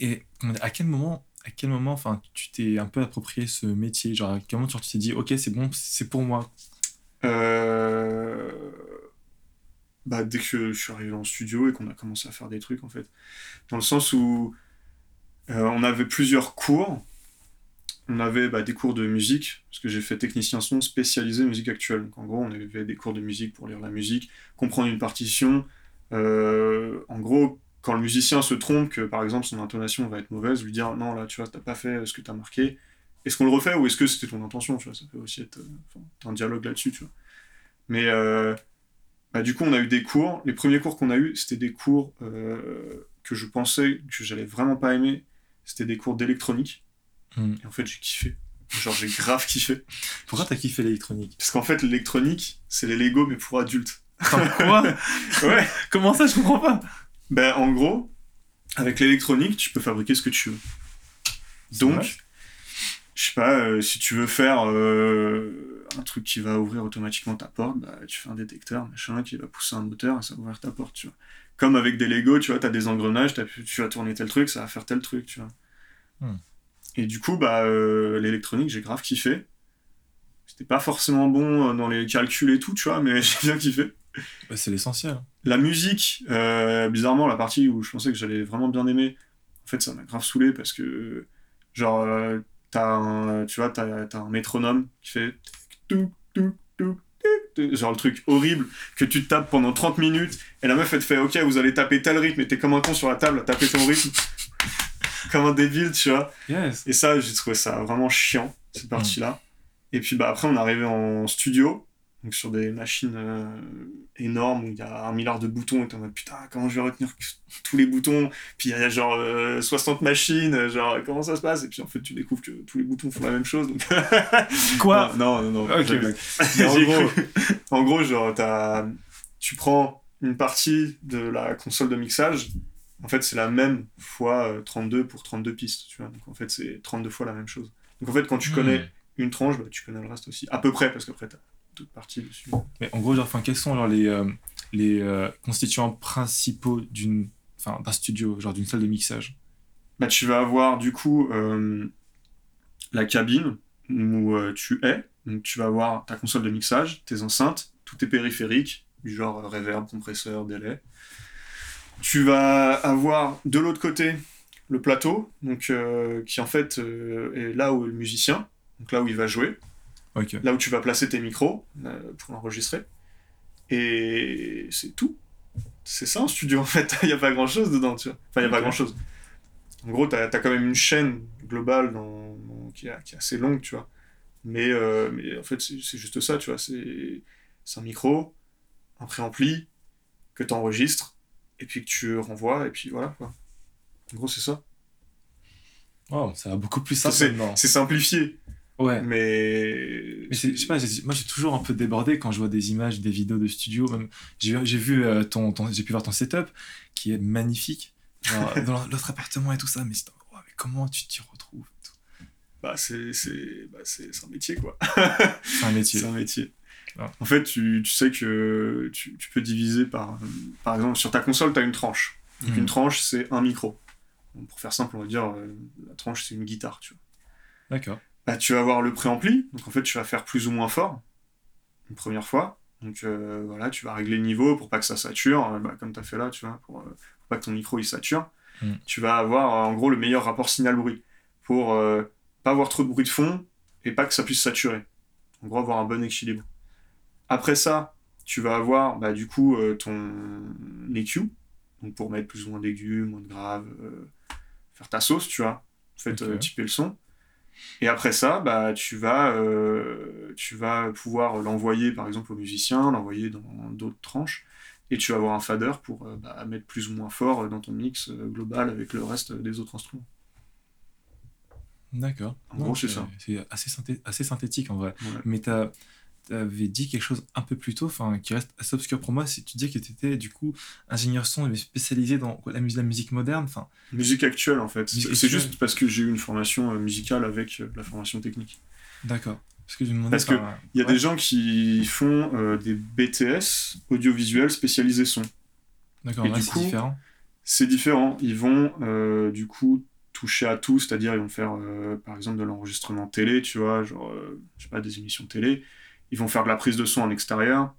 Et à quel moment, à quel moment, enfin, tu t'es un peu approprié ce métier? Genre, à quel moment tu t'es dit, ok, c'est bon, c'est pour moi? Euh, Bah, dès que je suis arrivé en studio et qu'on a commencé à faire des trucs, en fait. Dans le sens où euh, on avait plusieurs cours. On avait bah, des cours de musique, parce que j'ai fait technicien son spécialisé musique actuelle. Donc en gros, on avait des cours de musique pour lire la musique, comprendre une partition. Euh, en gros, quand le musicien se trompe, que par exemple son intonation va être mauvaise, lui dire non, là, tu vois, t'as pas fait ce que t'as marqué. Est-ce qu'on le refait ou est-ce que c'était ton intention tu vois, Ça peut aussi être euh, un dialogue là-dessus, tu vois. Mais euh, bah, du coup, on a eu des cours. Les premiers cours qu'on a eu, c'était des cours euh, que je pensais que j'allais vraiment pas aimer. C'était des cours d'électronique. Hmm. Et en fait, j'ai kiffé. Genre, j'ai grave kiffé. Pourquoi t'as kiffé l'électronique? Parce qu'en fait, l'électronique, c'est les Lego, mais pour adultes. Attends, quoi? Ouais. Comment ça Je comprends pas? Ben, en gros, avec l'électronique, tu peux fabriquer ce que tu veux. Donc, je sais pas, euh, si tu veux faire euh, un truc qui va ouvrir automatiquement ta porte, bah, tu fais un détecteur, machin, qui va pousser un moteur et ça va ouvrir ta porte, tu vois. Comme avec des Lego, tu vois, t'as des engrenages, t'as- tu vas tourner tel truc, ça va faire tel truc, tu vois. Hmm. Et du coup, bah, euh, l'électronique, j'ai grave kiffé. C'était pas forcément bon euh, dans les calculs et tout, tu vois, mais j'ai bien kiffé. Bah, c'est l'essentiel. La musique, euh, bizarrement, la partie où je pensais que j'allais vraiment bien aimer, en fait, ça m'a grave saoulé parce que, genre, euh, t'as un, tu vois, t'as, t'as un métronome qui fait genre le truc horrible que tu te tapes pendant 30 minutes et la meuf elle te fait ok vous allez taper tel rythme et t'es comme un con sur la table à taper ton rythme comme un débile tu vois Yes. et ça, j'ai trouvé ça vraiment chiant, cette partie-là. Et puis bah, après, on est arrivé en studio, donc sur des machines euh, énormes où il y a un milliard de boutons, et t'es en mode putain, comment je vais retenir tous les boutons? Puis il y a genre euh, 60 machines, genre comment ça se passe? Et puis en fait, tu découvres que tous les boutons font la même chose. Donc... Quoi? Non, non, non. en, gros, cru. en gros, genre, t'as- tu prends une partie de la console de mixage, en fait, c'est la même fois euh, 32 pour 32 pistes, tu vois. Donc, en fait, c'est 32 fois la même chose. Donc, en fait, quand tu Hmm. connais une tranche, bah, tu connais le reste aussi. À peu près, parce qu'après, t'as d'autres parties dessus. Mais en gros, genre, quels sont genre, les, euh, les euh, constituants principaux d'une, d'un studio, genre d'une salle de mixage? Bah, tu vas avoir du coup euh, la cabine où euh, tu es. Donc tu vas avoir ta console de mixage, tes enceintes, tous tes périphériques, du genre euh, reverb, compresseur, délai. Tu vas avoir de l'autre côté le plateau, donc, euh, qui en fait euh, est là où est le musicien, donc là où il va jouer, là où tu vas placer tes micros euh, pour l'enregistrer. Et c'est tout. C'est ça un studio en fait, il n'y a pas grand chose dedans, tu vois. Enfin, il n'y a pas grand chose. En gros, tu as, quand même une chaîne globale dans, dans- qui, est, qui est assez longue, tu vois. Mais, mais en fait, c'est juste ça, tu vois. C'est un micro, un préampli, que tu enregistres, et puis que tu renvoies, et puis voilà, quoi. En gros, c'est ça. Oh, ça va beaucoup plus simple C'est- maintenant. C'est simplifié, Ouais. mais... Mais je sais pas, moi j'ai toujours un peu débordé quand je vois des images, des vidéos de studio. J'ai vu euh, ton, ton- j'ai pu voir ton setup qui est magnifique Genre, dans l'autre appartement et tout ça. Mais, ouais, mais comment tu t'y retrouves Bah, c'est bah, un métier, quoi. C'est un métier. C'est un métier. Ah. En fait, tu, tu sais que tu, tu peux diviser par... Par exemple, sur ta console, tu as une tranche. Donc, Mhm. une tranche, c'est un micro. Donc, pour faire simple, on va dire, euh, la tranche, c'est une guitare, tu vois. D'accord. Bah, tu vas avoir le préampli, donc en fait tu vas faire plus ou moins fort une première fois. Donc euh, voilà, tu vas régler le niveau pour pas que ça sature, euh, bah, comme tu as fait là, tu vois, pour, euh, pour pas que ton micro il sature. Mm. Tu vas avoir en gros le meilleur rapport signal-bruit pour pas avoir trop de bruit de fond et pas que ça puisse saturer. En gros, avoir un bon équilibre. Après ça, tu vas avoir bah, du coup euh, ton EQ, donc pour mettre plus ou moins d'aigus, moins de graves, euh, faire ta sauce, tu vois, en fait, Ok. euh, typer le son. Et après ça, bah, tu, vas, tu vas pouvoir l'envoyer par exemple au musicien, l'envoyer dans d'autres tranches, et tu vas avoir un fader pour bah, mettre plus ou moins fort dans ton mix global avec le reste des autres instruments. D'accord. En gros, c'est ça. C'est assez, synthé- assez synthétique en vrai. Mais tu avais dit quelque chose un peu plus tôt, enfin, qui reste assez obscur pour moi. c'est- Tu disais que tu étais du coup ingénieur son mais spécialisé dans la, musique, la musique moderne. Enfin, Musique actuelle en fait. C'est juste parce que j'ai eu une formation euh, musicale avec euh, la formation technique. d'accord. Parce que je. Parce y a ouais. des gens qui font euh, des BTS audiovisuels spécialisés son. D'accord, c'est différent. C'est différent. Ils vont euh, du coup toucher à tout, c'est-à-dire ils vont faire euh, par exemple de l'enregistrement télé, tu vois, genre je sais pas des émissions télé. Ils vont faire de la prise de son en extérieur.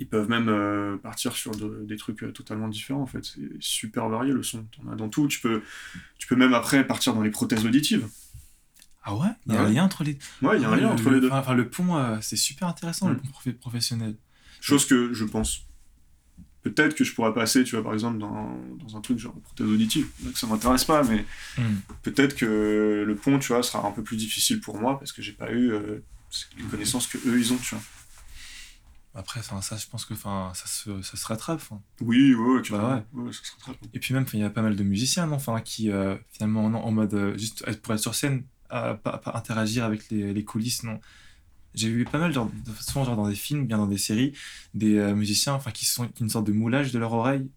Ils peuvent même euh, partir sur de- des trucs euh, totalement différents en fait. C'est super varié le son. T'en as dans tout. Tu peux, tu peux même après partir dans les prothèses auditives. Ah ouais? Il y a Ouais. un lien entre les Ouais, il y a un lien le- entre le- les deux. Enfin, le pont, euh, c'est super intéressant, le Mm. pont prof- professionnel. Chose que je pense. Peut-être que je pourrais passer, tu vois, par exemple, dans, dans un truc genre prothèse auditive. Ça m'intéresse pas, mais Mm. peut-être que le pont, tu vois, sera un peu plus difficile pour moi parce que j'ai pas eu euh, les connaissances que eux ils ont, tu vois. Après, ça, je pense que enfin, ça, se, ça se rattrape. enfin. Oui, ouais, ouais, carrément. Bah ouais, ça sera très bien. Et puis même, il y a pas mal de musiciens, non enfin, qui euh, finalement, en, en mode euh, juste pour être sur scène, euh, pas, pas interagir avec les, les coulisses, non. J'ai vu pas mal, genre, souvent genre dans des films, bien dans des séries, des euh, musiciens enfin, qui sont une sorte de moulage de leur oreille.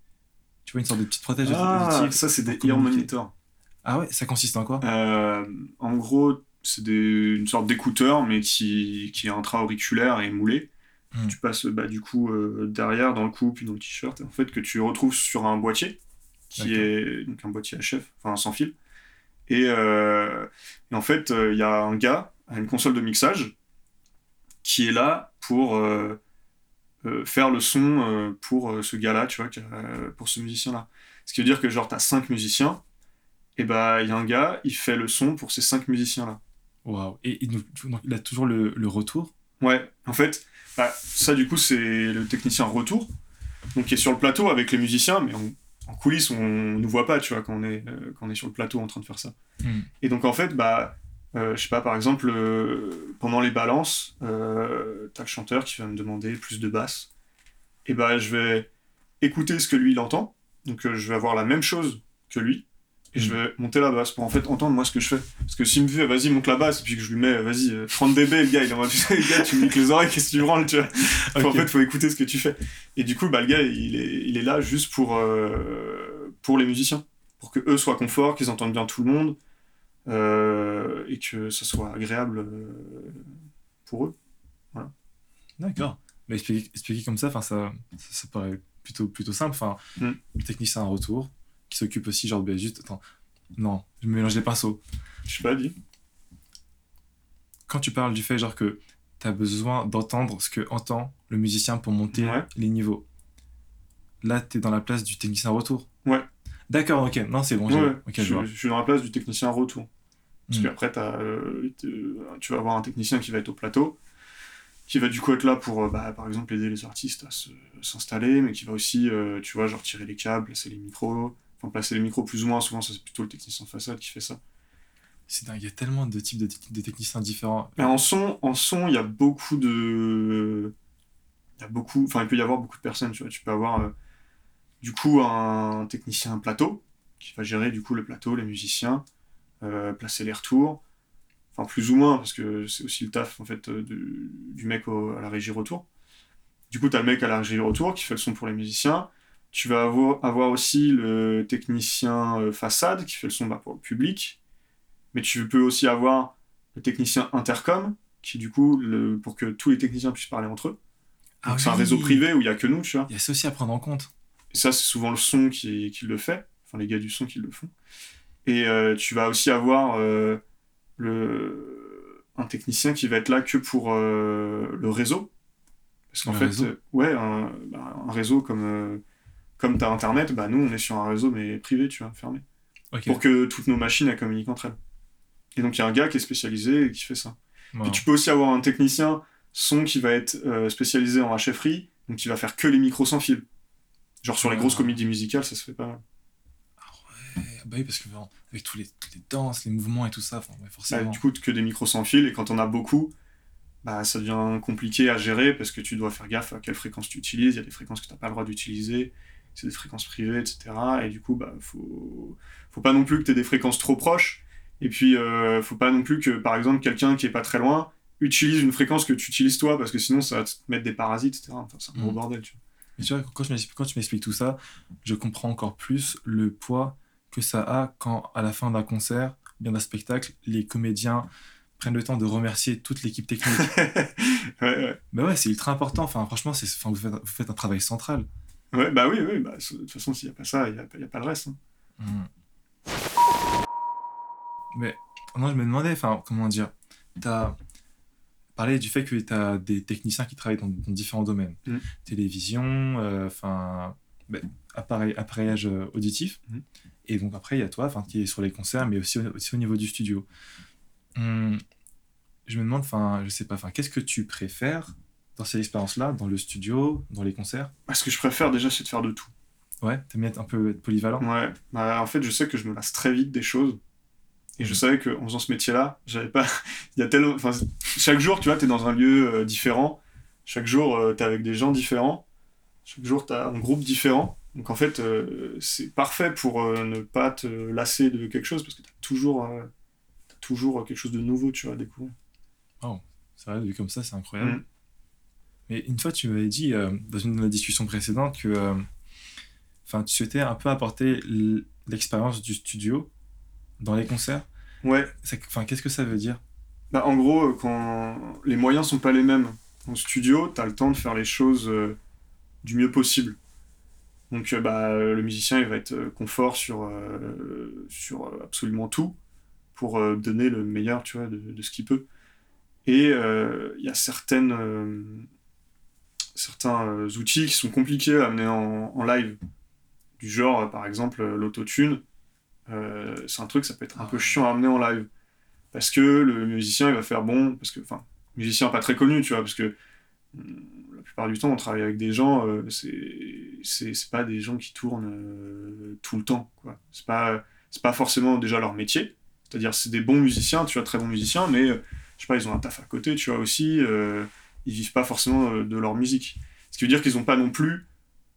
Tu vois, une sorte de petite prothèse Ah, auditive ça c'est des ear monitors. Ah ouais, ça consiste en quoi? En gros, c'est une sorte d'écouteur, mais qui, qui est intra-auriculaire et moulé. Hmm. Tu passes bah, du coup euh, derrière dans le cou puis dans le t-shirt, en fait, que tu retrouves sur un boîtier, qui est donc un boîtier HF, enfin sans fil. Et, euh, et en fait, euh, il y a un gars à une console de mixage qui est là pour euh, faire le son pour ce gars-là, tu vois, pour ce musicien-là. Ce qui veut dire que genre, tu as cinq musiciens, et bah, il y a un gars, il fait le son pour ces cinq musiciens-là. Waouh. Et, et donc, il a toujours le, le retour? Ouais, en fait, bah, ça du coup, c'est le technicien retour, donc qui est sur le plateau avec les musiciens, mais on- en coulisses, on ne voit pas, tu vois, quand on, est, euh, quand on est sur le plateau en train de faire ça. Hmm. Et donc, en fait, bah, euh, je sais pas, par exemple, euh, pendant les balances, euh, t'as le chanteur qui va me demander plus de basse. Et bah, je vais écouter ce que lui, il entend. Donc, je vais avoir la même chose que lui. Et je vais monter la basse pour en fait entendre moi ce que je fais. Parce que s'il me fait, vas-y, monte la basse, et puis que je lui mets, vas-y, euh, 30 dB, le gars, il est en mode, gars, tu me niques les oreilles, qu'est-ce que tu branles, tu vois. En fait, faut écouter ce que tu fais. Et du coup, bah, le gars, il est, il est là juste pour, euh, pour les musiciens. Pour que eux soient confort, qu'ils entendent bien tout le monde, euh, et que ça soit agréable euh, pour eux. D'accord. Mais expliquer, expliquer comme ça, enfin, ça, ça, ça paraît plutôt, plutôt simple. Enfin, Mm. le technicien en retour, qui s'occupe aussi, genre, ben, juste, attends, non, je me mélange les pinceaux. Je sais pas, dit. Quand tu parles du fait, genre, que tu as besoin d'entendre ce que entend le musicien pour monter Ouais. les niveaux, là, tu es dans la place du technicien en retour. Ouais. D'accord, ok, non, c'est bon, Ouais, je, je vois. je suis dans la place du technicien retour. Parce Mm. qu'après, euh, te- tu vas avoir un technicien qui va être au plateau, qui va du coup être là pour, euh, bah, par exemple, aider les artistes à s'installer, mais qui va aussi, euh, tu vois, genre tirer les câbles, placer les micros, enfin placer les micros plus ou moins, souvent c'est plutôt le technicien façade qui fait ça. C'est dingue, il y a tellement de types de, de techniciens différents. Mais en son, en son, il y a beaucoup de. Il y a beaucoup. Enfin, il peut y avoir beaucoup de personnes, tu vois. Tu peux avoir, euh, du coup, un technicien plateau, qui va gérer, du coup, le plateau, les musiciens, euh, placer les retours. Enfin, plus ou moins, parce que c'est aussi le taf, en fait, euh, de- du mec au- à la régie retour. Du coup, tu as le mec à la régie retour qui fait le son pour les musiciens. Tu vas avoir, avoir aussi le technicien euh, façade qui fait le son bah, pour le public. Mais tu peux aussi avoir le technicien intercom, qui du coup, le, pour que tous les techniciens puissent parler entre eux. Donc c'est un Ah réseau privé où il n'y a que nous, tu vois. Il y a ça aussi à prendre en compte. Et ça, c'est souvent le son qui, qui le fait, enfin les gars du son qui le font. Et euh, tu vas aussi avoir euh, le, un technicien qui va être là que pour euh, le réseau. Parce qu'en fait, ouais, un, bah, un réseau comme, comme tu as Internet, bah, nous, on est sur un réseau, mais privé, tu vois, fermé. Pour que toutes nos machines, elles communiquent entre elles. Et donc, il y a un gars qui est spécialisé et qui fait ça. Wow. Puis tu peux aussi avoir un technicien son qui va être euh, spécialisé en HFRI, donc qui va faire que les micros sans fil. Genre sur les Ah. grosses comédies musicales, ça se fait pas mal. Ouais, bah oui, parce que avec tous les, toutes les danses, les mouvements et tout ça, ouais, Bah, forcément. du coup, que des micros sans fil, et quand on a beaucoup, bah, ça devient compliqué à gérer parce que tu dois faire gaffe à quelle fréquence tu utilises. Il y a des fréquences que tu n'as pas le droit d'utiliser, c'est des fréquences privées, etc. Et du coup, bah, faut, faut pas non plus que tu aies des fréquences trop proches. Et puis, euh, faut pas non plus que, par exemple, quelqu'un qui est pas très loin utilise une fréquence que tu utilises toi parce que sinon ça va te mettre des parasites, etc. Enfin, c'est un gros Mhm. bordel, tu vois. Mais tu vois, quand, je quand tu m'expliques tout ça, je comprends encore plus le poids que ça a quand, à la fin d'un concert, bien d'un spectacle, les comédiens prennent le temps de remercier toute l'équipe technique. ouais, ouais. bah ouais, c'est ultra important. Enfin, franchement, c'est, enfin, vous, faites, vous faites un travail central. Ouais, bah oui, oui, bah, de toute façon, s'il n'y a pas ça, il n'y a, a pas le reste. hein. Mais non, je me demandais, enfin, comment dire, t'as parlé du fait que t'as des techniciens qui travaillent dans, dans différents domaines. Mm. Télévision, euh, enfin, ben, appareil, appareillage euh, auditif. Mm. Et donc après, il y a toi, qui est sur les concerts, mais aussi, au- aussi au niveau du studio. Hum, je me demande, enfin, je sais pas, enfin, qu'est-ce que tu préfères dans ces expériences-là, dans le studio, dans les concerts Bah, ce que je préfère déjà, c'est de faire de tout. Ouais, t'aimes bien être un peu être polyvalent Ouais, bah, en fait, je sais que je me lasse très vite des choses. Et je Mhm. savais qu'en faisant ce métier-là, j'avais pas. Il y a tellement. Enfin, chaque jour, tu vois, t'es dans un lieu euh, différent. Chaque jour, euh, t'es avec des gens différents. Chaque jour, t'as un groupe différent. Donc en fait, euh, c'est parfait pour euh, ne pas te lasser de quelque chose parce que t'as toujours, t'as toujours quelque chose de nouveau, tu vois, à découvrir. C'est vrai, vu comme ça, c'est incroyable. Mm. Mais une fois, tu m'avais dit, euh, dans une de nos discussions précédentes, que euh, tu souhaitais un peu apporter l'expérience du studio dans les concerts. Ouais, Enfin, qu'est-ce que ça veut dire? Bah, en gros, euh, quand les moyens sont pas les mêmes en studio, tu as le temps de faire les choses euh, du mieux possible. Donc, bah, le musicien, il va être confort sur, sur absolument tout pour donner le meilleur, tu vois, de, de ce qu'il peut. Et il y a certaines, certains euh, outils qui sont compliqués à amener en, en live. Du genre, euh, par exemple, euh, l'autotune. Euh, c'est un truc, ça peut être un peu chiant à amener en live parce que le musicien il va faire bon parce que enfin musicien pas très connu tu vois parce que hum, la plupart du temps on travaille avec des gens euh, c'est pas des gens qui tournent euh, tout le temps quoi c'est pas pas forcément déjà leur métier c'est-à-dire c'est des bons musiciens tu vois très bons musiciens mais je sais pas ils ont un taf à côté tu vois aussi ils vivent pas forcément euh, de leur musique ce qui veut dire qu'ils ont pas non plus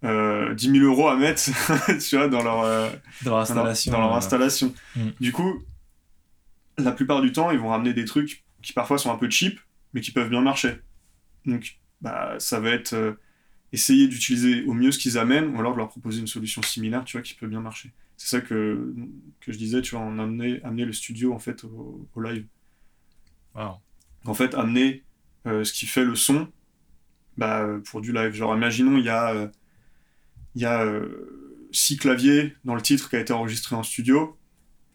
euh, 10 000 euros à mettre tu vois dans leur euh, Dans leur dans leur- installation dans leur installation. Mm. Du coup, la plupart du temps, ils vont ramener des trucs qui parfois sont un peu cheap, mais qui peuvent bien marcher. Donc, bah, ça va être euh, essayer d'utiliser au mieux ce qu'ils amènent, ou alors de leur proposer une solution similaire, tu vois, qui peut bien marcher. C'est ça que, que je disais, tu vois, on amener, amener le studio, en fait, au, au live. wow. En fait, amener ce qui fait le son bah, euh, pour du live. Genre, imaginons, il y a, euh, il y a euh, six claviers dans le titre qui a été enregistré en studio,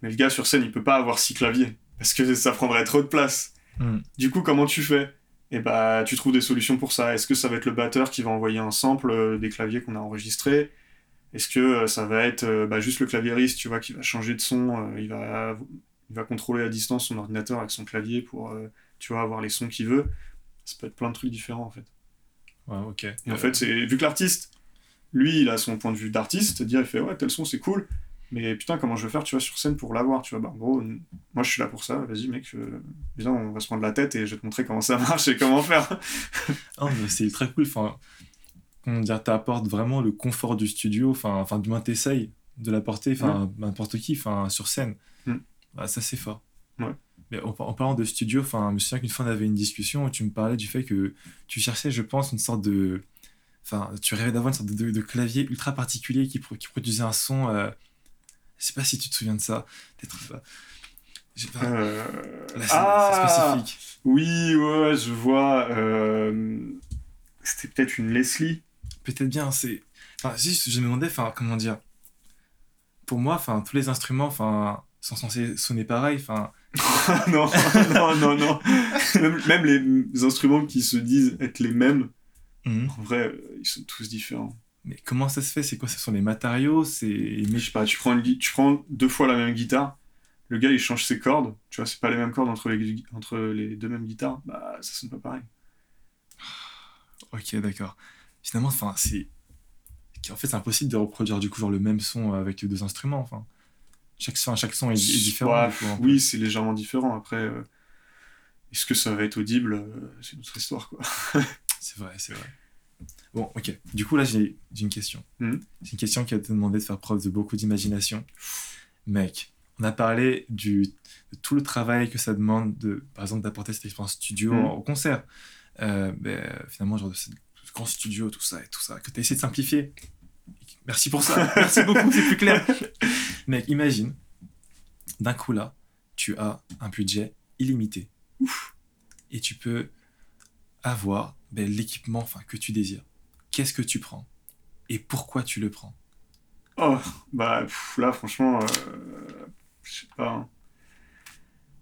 mais le gars sur scène, il peut pas avoir six claviers, parce que ça prendrait trop de place. Mm. Du coup, comment tu fais? Et bah, tu trouves des solutions pour ça. Est-ce que ça va être le batteur qui va envoyer un sample euh, des claviers qu'on a enregistrés? Est-ce que euh, ça va être euh, bah, juste le claviériste, tu vois, qui va changer de son euh, Il va, il va contrôler à distance son ordinateur avec son clavier pour, euh, tu vois, avoir les sons qu'il veut? Ça peut être plein de trucs différents en fait. Ouais, ok. Et en fait, c'est vu que l'artiste, lui, il a son point de vue d'artiste, c'est-à-dire il fait ouais tel son c'est cool, mais putain comment je vais faire, tu vois, sur scène pour l'avoir, tu vois, bah en gros, moi je suis là pour ça, vas-y mec, euh, viens on va se prendre la tête et je vais te montrer comment ça marche et comment faire. Mais c'est très cool. Enfin, comment dire, t'apportes vraiment le confort du studio. Enfin, enfin du moins t'essayes de l'apporter. Enfin, n'importe qui. Enfin, sur scène. Mm. Bah, ça c'est fort. Ouais. Mais en, en parlant de studio, enfin, je me souviens qu'une fois on avait une discussion où tu me parlais du fait que tu cherchais, je pense, une sorte de, enfin, tu rêvais d'avoir une sorte de, de clavier ultra particulier qui, pro- qui produisait un son. euh, Je sais pas si tu te souviens de ça. Peut-être. euh, pas- Euh, Là, ah spécifique. Oui, ouais, je vois. euh, C'était peut-être une Leslie. Peut-être bien, c'est. Enfin, juste, je me demandais, enfin, comment dire. Pour moi, enfin, tous les instruments, enfin, sont censés sonner pareil, enfin. non, non, non, non. Même, même les instruments qui se disent être les mêmes, en vrai, ils sont tous différents. Mais comment ça se fait? C'est quoi? Ce sont les matériaux? C'est. Je sais pas, tu prends, une tu prends deux fois la même guitare, le gars il change ses cordes, tu vois, c'est pas les mêmes cordes entre les, gui- entre les deux mêmes guitares, bah ça sonne pas pareil. Ok, d'accord. Finalement, enfin, c'est. En fait, c'est impossible de reproduire du coup genre le même son avec les deux instruments. Enfin, chaque son, chaque son est, est différent. Ouais, coup, oui, c'est légèrement différent. Après, euh, est-ce que ça va être audible euh, C'est une autre histoire, quoi. C'est vrai, c'est vrai. Bon, ok. Du coup, là, j'ai une question. Mhm. C'est une question qui va te demander de faire preuve de beaucoup d'imagination. Mec, on a parlé du, de tout le travail que ça demande, de, par exemple, d'apporter cette expérience studio Mhm. au concert. Euh, ben, finalement, genre ce grand studio, tout ça et tout ça, que tu as essayé de simplifier. Merci pour ça. Merci beaucoup, c'est plus clair. Mec, imagine, d'un coup là, tu as un budget illimité. Et tu peux avoir ben, l'équipement que tu désires. Qu'est-ce que tu prends? Et pourquoi tu le prends? Oh, bah pff, là, franchement, euh, je sais pas. hein.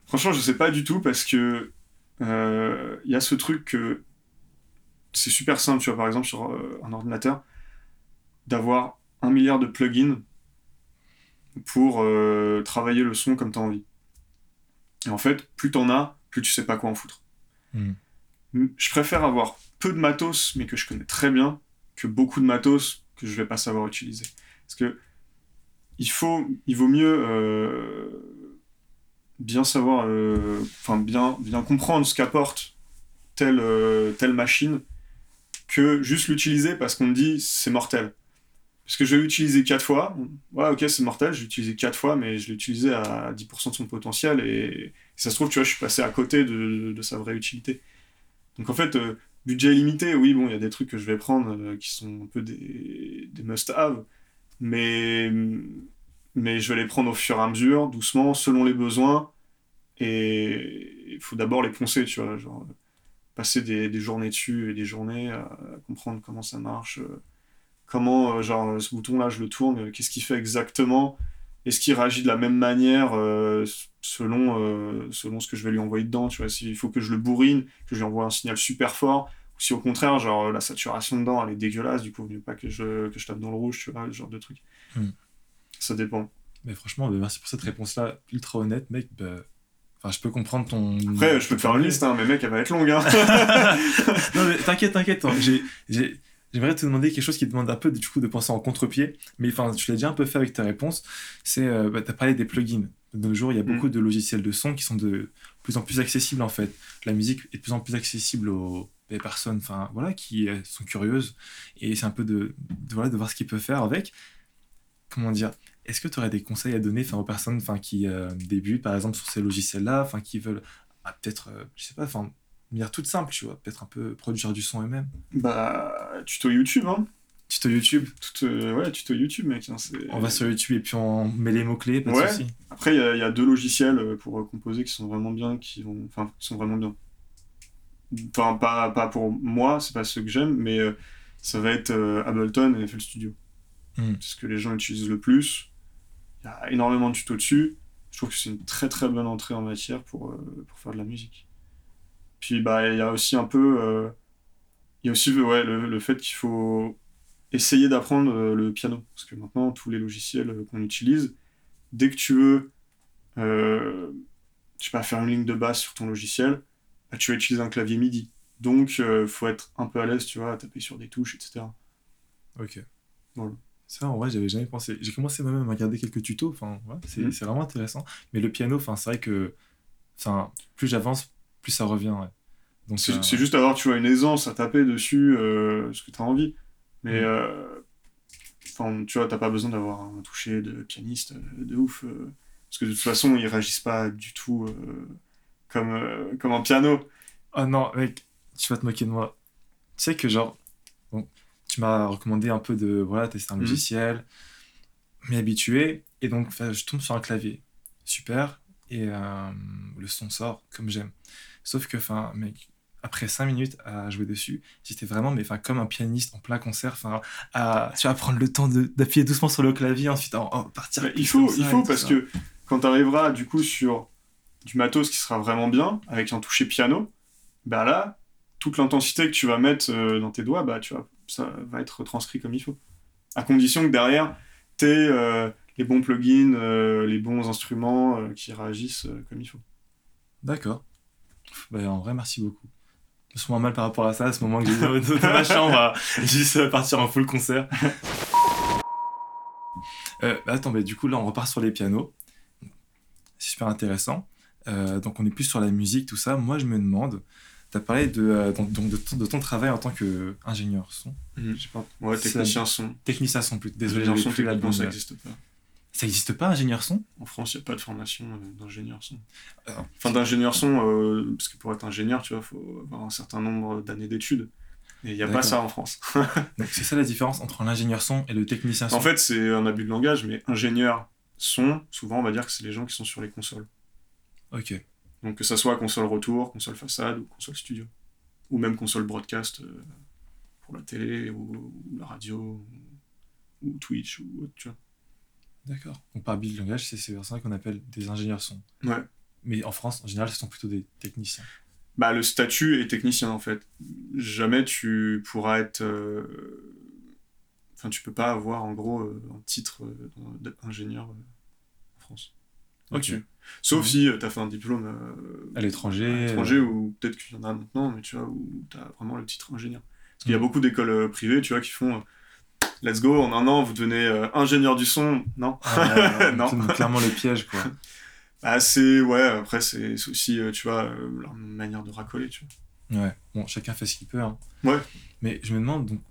Franchement, je sais pas du tout parce que euh, il y a ce truc que c'est super simple, tu vois, par exemple, sur euh, un ordinateur, d'avoir un milliard de plugins pour euh, travailler le son comme tu as envie. Et en fait, plus t'en as, plus tu sais pas quoi en foutre. Hmm. Je préfère avoir peu de matos, mais que je connais très bien, que beaucoup de matos que je vais pas savoir utiliser. Parce que il faut, il vaut mieux euh, bien savoir, euh, enfin bien, bien comprendre ce qu'apporte telle, telle machine que juste l'utiliser parce qu'on me dit c'est mortel. Parce que je vais l'utiliser quatre fois, ouais ok c'est mortel, je l'ai utilisé quatre fois, mais je l'ai utilisé à 10% de son potentiel et, ça se trouve, tu vois, je suis passé à côté de, de sa vraie utilité. Donc en fait, euh, budget limité, oui, bon, il y a des trucs que je vais prendre euh, qui sont un peu des, des must-have, mais, mais je vais les prendre au fur et à mesure, doucement, selon les besoins, et il faut d'abord les poncer, tu vois, genre euh, passer des, des journées dessus et des journées à, comprendre comment ça marche, comment, euh, genre, ce bouton-là, je le tourne, euh, qu'est-ce qu'il fait exactement, est-ce qu'il réagit de la même manière euh, selon, selon ce que je vais lui envoyer dedans, tu vois, s'il faut que je le bourrine, que je lui envoie un signal super fort, ou si au contraire, genre, la saturation dedans, elle est dégueulasse, du coup, il vaut mieux pas que je, que je tape dans le rouge, tu vois, ce genre de truc. Hmm. Ça dépend. Mais franchement, ben, merci pour cette réponse-là, ultra honnête, mec. ben, Enfin, je peux comprendre ton. Après, je peux te faire une liste, hein, mais mec, elle va être longue, hein. non, mais t'inquiète, t'inquiète. hein, j'ai- j'ai- J'aimerais te demander quelque chose qui demande un peu du coup de penser en contre-pied, mais enfin, tu l'as déjà un peu fait avec ta réponse. C'est, euh, bah, t'as parlé des plugins. De nos jours, il y a Mm. beaucoup de logiciels de son qui sont de plus en plus accessibles en fait. La musique est de plus en plus accessible aux personnes, enfin voilà, qui euh, sont curieuses et c'est un peu de, de, voilà, de voir ce qu'ils peuvent faire avec. Comment dire? Est-ce que tu aurais des conseils à donner enfin, aux personnes enfin, qui euh, débutent par exemple sur ces logiciels-là, enfin qui veulent ah, peut-être, euh, je sais pas, enfin de manière toute simple, tu vois, peut-être un peu produire du son eux-mêmes. bah, tuto YouTube, hein. Tuto YouTube, Tout, euh, ouais, tuto YouTube, mec. hein, on va sur YouTube et puis on met les mots-clés, pas de Ouais. soucis. Après, il y, a- il y a deux logiciels euh, pour euh, composer qui sont vraiment bien, qui vont, enfin, qui sont vraiment bien. enfin pas, pas pour moi, c'est pas ce que j'aime, mais euh, ça va être euh, Ableton et FL Studio. Mm. C'est ce que les gens utilisent le plus. Il y a énormément de tutos dessus. Je trouve que c'est une très très bonne entrée en matière pour, pour faire de la musique. Puis bah il y a aussi un peu, euh, il y a aussi ouais, le, le fait qu'il faut essayer d'apprendre euh, le piano. Parce que maintenant, tous les logiciels euh, qu'on utilise, dès que tu veux, euh, je sais pas, faire une ligne de basse sur ton logiciel, bah, tu vas utiliser un clavier MIDI. Donc, il faut être un peu à l'aise, tu vois, à taper sur des touches, etc. Ok. Voilà. Ça, en vrai, j'avais jamais pensé. J'ai commencé moi-même à regarder quelques tutos. Enfin, ouais, c'est Mhm. c'est vraiment intéressant. Mais le piano, enfin, c'est vrai que, enfin, plus j'avance, plus ça revient. Ouais. Donc, C'est euh, c'est juste avoir, tu vois, une aisance à taper dessus euh, ce que tu as envie. Mais, Mm. euh, tu vois, t'as pas besoin d'avoir un toucher de pianiste euh, de ouf. parce que de toute façon, ils réagissent pas du tout comme, comme un piano. Oh non, mec, tu vas te moquer de moi. Tu sais que, genre, bon, tu m'as recommandé un peu de, voilà, tester un Mhm. logiciel, m'y habituer, et donc, je tombe sur un clavier. Super, et euh, le son sort comme j'aime. Sauf que, enfin, mec, après 5 minutes à jouer dessus, j'étais vraiment, mais enfin, comme un pianiste en plein concert, enfin, à, tu vas prendre le temps d'appuyer doucement sur le clavier, ensuite en, en partir. Il faut, il faut parce ça. que quand tu arriveras du coup sur du matos qui sera vraiment bien, avec un toucher piano, bah là, toute l'intensité que tu vas mettre euh, dans tes doigts, bah tu vas, ça va être transcrit comme il faut. À condition que derrière, tu aies les bons plugins, euh, les bons instruments euh, qui réagissent euh, comme il faut. D'accord. Bah, en vrai, merci beaucoup. Je me sens mal par rapport à ça, à ce moment que j'ai dans dans ma chambre, à juste partir en full concert. Euh, bah, attends, bah, du coup, là, on repart sur les pianos. Super intéressant. Euh, donc, on est plus sur la musique, tout ça. Moi, je me demande, tu as parlé de, euh, donc, de, ton, de ton travail en tant qu'ingénieur son. Mhm. Je sais pas, Ouais, technicien son. technicien son, plus. Désolé, son, plus la ça n'existe pas. Ça n'existe pas, ingénieur son? En France, il n'y a pas de formation euh, d'ingénieur son. Alors, Enfin, d'ingénieur son, euh, parce que pour être ingénieur, tu vois, faut avoir un certain nombre d'années d'études. Et il n'y a pas ça en France. Donc, c'est ça la différence entre l'ingénieur son et le technicien son? En fait, c'est un abus de langage, mais ingénieur son, souvent, on va dire que c'est les gens qui sont sur les consoles. ok. Donc, que ça soit console retour, console façade ou console studio. Ou même console broadcast euh, pour la télé ou, ou la radio ou, ou Twitch ou autre, tu vois. D'accord. Donc, par de langage, c'est ces personnes qu'on appelle des ingénieurs son. Ouais. Mais en France, en général, ce sont plutôt des techniciens. Bah, le statut est technicien en fait. Jamais tu pourras être. euh, Enfin, tu peux pas avoir en gros euh, un titre euh, d'ingénieur euh, en France. Ok. Sauf si tu as fait un diplôme euh, À l'étranger. à l'étranger euh, ou peut-être qu'il y en a maintenant, mais tu vois, où tu as vraiment le titre ingénieur. Parce qu'il y a Mhm. beaucoup d'écoles privées, tu vois, qui font. Let's go, en un an, vous devenez euh, ingénieur du son. Non? ah, Non. c'est clairement le piège, quoi. Bah, c'est. Ouais, après, c'est aussi, euh, tu vois, euh, leur manière de racoler, tu vois. Ouais. Bon, chacun fait ce qu'il peut. hein. Ouais. Mais je me demande, donc,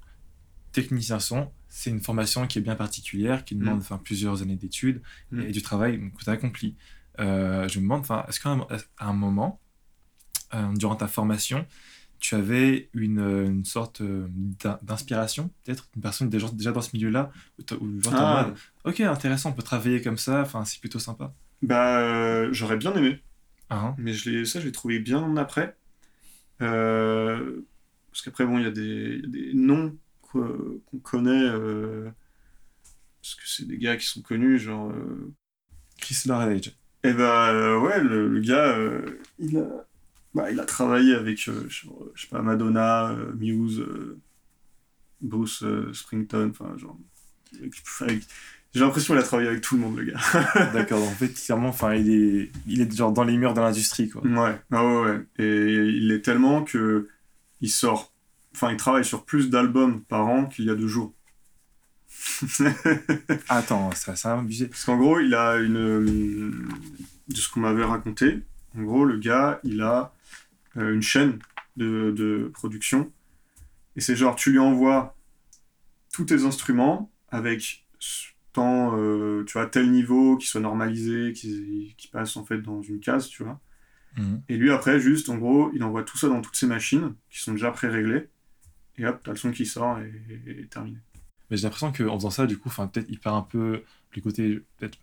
technicien son, c'est une formation qui est bien particulière, qui demande Mm. enfin, plusieurs années d'études Mm. et du travail donc, que tu as accompli. Euh, je me demande, est-ce qu'à un, à un moment, euh, durant ta formation, tu avais une, euh, une sorte euh, d'in- d'inspiration, peut-être une personne déjà, déjà dans ce milieu-là, où, genre, Ah. mode, ok, intéressant, on peut travailler comme ça, enfin, c'est plutôt sympa. Bah, euh, j'aurais bien aimé. Ah, hein. Mais je ça, je l'ai trouvé bien après. Euh, parce qu'après, bon, il y, a des- il y a des noms qu'on connaît. euh, parce que c'est des gars qui sont connus, genre. euh, Chris Lorelage. Et bah, euh, ouais, le, le gars, euh, il, a, bah, il a travaillé avec, euh, je, je sais pas, Madonna, euh, Muse, euh, Bruce Springton, enfin, genre. avec- avec- j'ai l'impression qu'il a travaillé avec tout le monde, le gars. D'accord, en fait, clairement, enfin, il est, il est genre dans les murs de l'industrie, quoi. Ouais, ah ouais, ouais. Et il est tellement que il sort, enfin, il travaille sur plus d'albums par an qu'il y a deux jours. Attends, ça, a abusé. Parce qu'en gros, il a une. De ce qu'on m'avait raconté, en gros, le gars, il a euh, une chaîne de, de production. Et c'est genre, tu lui envoies tous tes instruments avec tant, euh, tu vois, tel niveau qui soit normalisé, qui, qui passe en fait dans une case, tu vois. Mhm. Et lui, après, juste, en gros, il envoie tout ça dans toutes ses machines qui sont déjà pré-réglées. Et hop, t'as le son qui sort et, et- et terminé. Mais j'ai l'impression qu'en faisant ça, du coup, peut-être il perd un peu le côté, peut-être,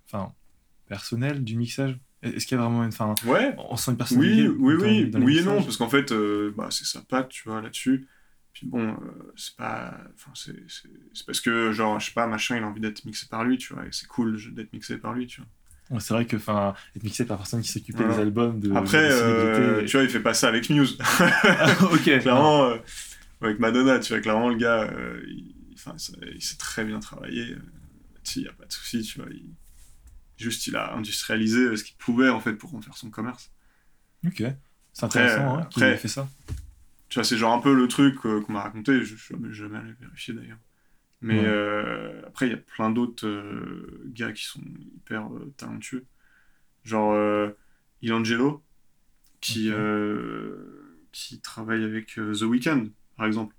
personnel du mixage. Est-ce qu'il y a vraiment une. Enfin, Ouais, on sent une oui, personnalité oui, dans- oui, dans les oui et non, parce qu'en fait, euh, bah, c'est patte, tu vois, là-dessus. Puis bon, euh, c'est pas. Enfin, c'est parce que, genre, je sais pas, machin, il a envie d'être mixé par lui, tu vois, et c'est cool d'être mixé par lui, tu vois. Ouais, C'est vrai que, enfin, être mixé par personne qui s'occupait Voilà. des albums de. Après, de euh, tu vois, il fait pas ça avec Muse. ok. clairement, avec Madonna, tu vois, clairement, le gars, il, ça- il sait très bien euh, Là-dessus, il n'y a pas de souci, tu vois. il- juste, il a industrialisé euh, ce qu'il pouvait, en fait, pour en faire son commerce. Ok. C'est intéressant euh, hein, qu'il après- ait fait ça. Tu vois, c'est genre un peu le truc euh, qu'on m'a raconté, je suis jamais allé vérifier d'ailleurs. Mais Ouais. euh, après, il y a plein d'autres euh, gars qui sont hyper euh, talentueux. Genre euh, Ilangelo, qui, euh, qui travaille avec euh, The Weeknd, par exemple.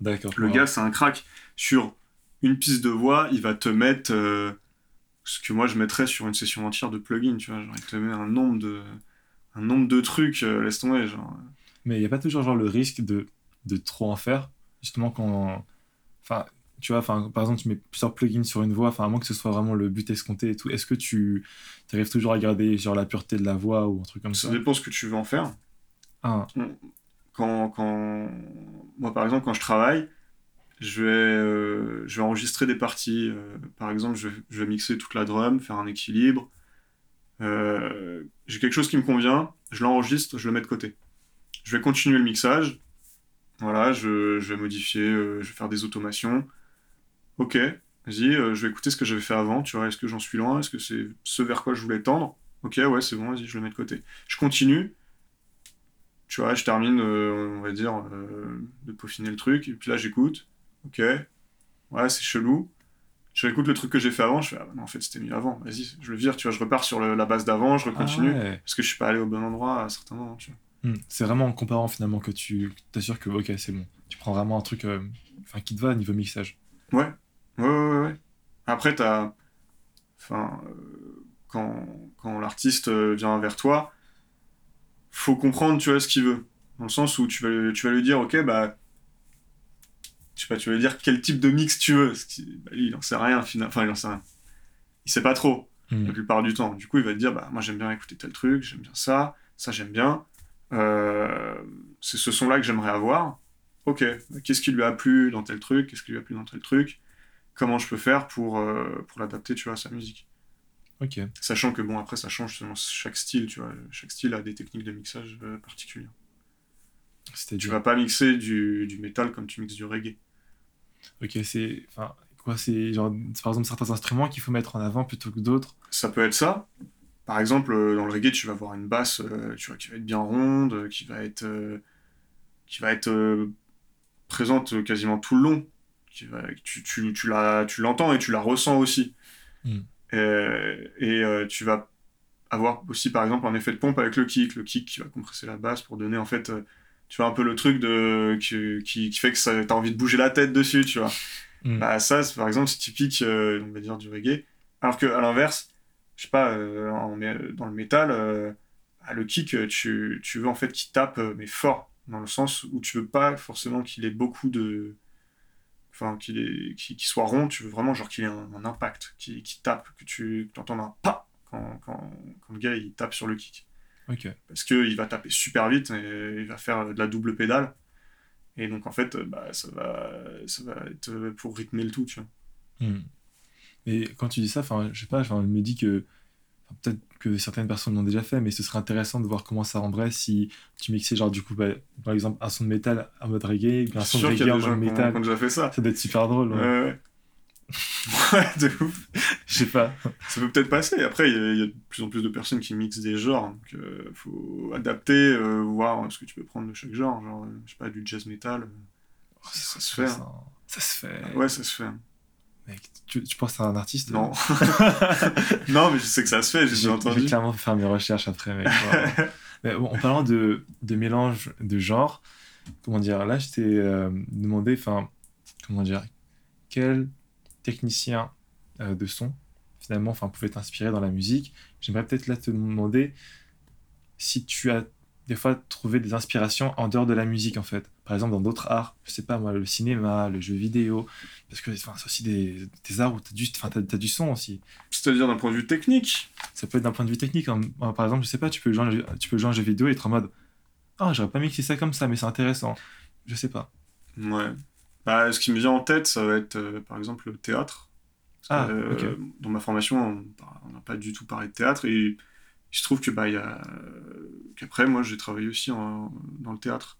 D'accord. Le Ouais. gars, c'est un crack. Sur une piste de voix, il va te mettre euh, ce que moi je mettrais sur une session entière de plugins, tu vois. Genre, il te met un nombre de, un nombre de trucs, euh, laisse tomber, genre. Mais il n'y a pas toujours genre le risque de, de trop en faire, justement quand... Enfin, tu vois, enfin, par exemple, tu mets plusieurs plugins sur une voix, enfin, à moins que ce soit vraiment le but escompté et tout, est-ce que tu arrives toujours à garder genre la pureté de la voix ou un truc comme ça Ça? dépend ce que tu veux en faire. Ah, quand, quand moi par exemple quand je travaille je vais euh, je vais enregistrer des parties euh, par exemple je vais, mixer toute la drum faire un équilibre. Euh, j'ai quelque chose qui me convient je l'enregistre je le mets de côté. Je vais continuer le mixage. Voilà je, vais modifier je vais faire des automations. Ok vas-y je vais écouter ce que j'avais fait avant tu vois est-ce que j'en suis loin est-ce que c'est ce vers quoi je voulais tendre? Ok ouais c'est bon vas-y je le mets de côté. Je continue. Tu vois, je termine, on va dire, de peaufiner le truc, et puis là j'écoute, ok, ouais, c'est chelou. Je réécoute le truc que j'ai fait avant, je fais, ah bah non, en fait c'était mieux avant, vas-y, je le vire, tu vois, je repars sur le- la base d'avant, je continue, Ah ouais. parce que je suis pas allé au bon endroit à certains moments, tu vois. Hmm. C'est vraiment en comparant finalement que tu t'assures que, ok, c'est bon. Tu prends vraiment un truc euh, qui te va niveau mixage. Ouais, ouais, ouais, ouais. ouais. Après, t'as. Enfin, euh, quand, quand l'artiste euh, vient vers toi, faut comprendre, tu vois, ce qu'il veut. Dans le sens où tu vas, tu vas lui dire, ok, bah. Je sais pas, tu lui dire quel type de mix tu veux. Qui- bah, lui, il en sait rien, finalement. Enfin, il en sait rien. Il sait pas trop, Hmm. la plupart du temps. Du coup, il va te dire, bah, moi, j'aime bien écouter tel truc, j'aime bien ça, ça, j'aime bien. Euh, c'est ce son-là que j'aimerais avoir. Ok, qu'est-ce qui lui a plu dans tel truc Qu'est-ce qui lui a plu dans tel truc comment je peux faire pour, euh, pour l'adapter, tu vois, à sa musique. Ok. Sachant que, bon, après, ça change selon chaque style, tu vois. Chaque style a des techniques de mixage euh, particulières. Tu vas pas mixer du, du métal comme tu mixes du reggae. Ok, c'est. Enfin, quoi, c'est genre, par exemple certains instruments qu'il faut mettre en avant plutôt que d'autres. Ça peut être ça. Par exemple, euh, dans le reggae, tu vas avoir une basse, euh, tu vois, qui va être bien ronde, euh, qui va être, qui va être présente quasiment tout le long. Qui va, tu, tu, tu la- tu l'entends et tu la ressens aussi. Mm. Euh, et tu vas avoir aussi, par exemple, un effet de pompe avec le kick. Le kick qui va compresser la basse pour donner, en fait, euh, tu vois, un peu le truc de, qui, qui, qui fait que ça- t'as envie de bouger la tête dessus, tu vois. Mm. Bah, ça, c'est- par exemple, c'est typique, euh, on va dire, du reggae. Alors que à l'inverse, je sais pas, euh, en mé- dans le métal, euh, bah, le kick, euh, tu, tu veux en fait qu'il tape, euh, mais fort, dans le sens où tu veux pas forcément qu'il ait beaucoup de. Enfin, qu'il ait- qu'il qu'il soit rond, tu veux vraiment genre qu'il ait un, un impact, qu'il tape, que tu entends un pas quand, quand, quand le gars il tape sur le kick. Ok. Parce qu'il va taper super vite et il va faire de la double pédale. Et donc en fait, euh, bah, ça, va, ça va être pour rythmer le tout, tu vois. Hmm. Et quand tu dis ça, enfin, je sais pas, enfin, je me dis que peut-être que certaines personnes l'ont déjà fait, mais ce serait intéressant de voir comment ça rendrait si tu mixais genre du coup, bah, par exemple, un son de métal en mode reggae, un son de reggae en mode métal. déjà fait ça. Ça doit être super drôle. Ouais. ouais. de ouf. Je sais pas. Ça peut peut-être passer. Après, il y, a- il y a de plus en plus de personnes qui mixent des genres. Donc, euh, faut adapter, euh, voir ce que tu peux prendre de chaque genre. Genre, euh, je sais pas, du jazz metal. euh, Oh, ça se fait, Ça, ça se fait. Ouais, ça se fait. Mec, tu, tu penses à un artiste Non. non, mais je sais que ça se fait, j'ai déjà j'ai entendu. clairement faire mes recherches après. Mais, voilà. Mais bon, en parlant de, de mélange de genres, comment dire, là, je t'ai euh, demandé, enfin, comment dire, quel technicien euh, de son, finalement, enfin, pouvait t'inspirer dans la musique. J'aimerais peut-être là te demander si tu as des fois trouvé des inspirations en dehors de la musique, en fait. Par exemple, dans d'autres arts, je sais pas moi, le cinéma, le jeu vidéo, parce que c'est aussi des, des arts où tu as, t'as- t'as du son aussi. C'est-à-dire d'un point de vue technique. ça peut être d'un point de vue technique. hein. Par exemple, je sais pas, tu peux jouer, à un jeu- tu peux jouer un jeu vidéo et être en mode Ah, j'aurais pas mixé ça comme ça, mais c'est intéressant. Je sais pas. Ouais. Bah, ce qui me vient en tête, ça va être euh, par exemple le théâtre. Ah, Euh. Dans ma formation, on n'a pas du tout parlé de théâtre et il se trouve que bah, y a... qu'après, moi, j'ai travaillé aussi en- dans le théâtre.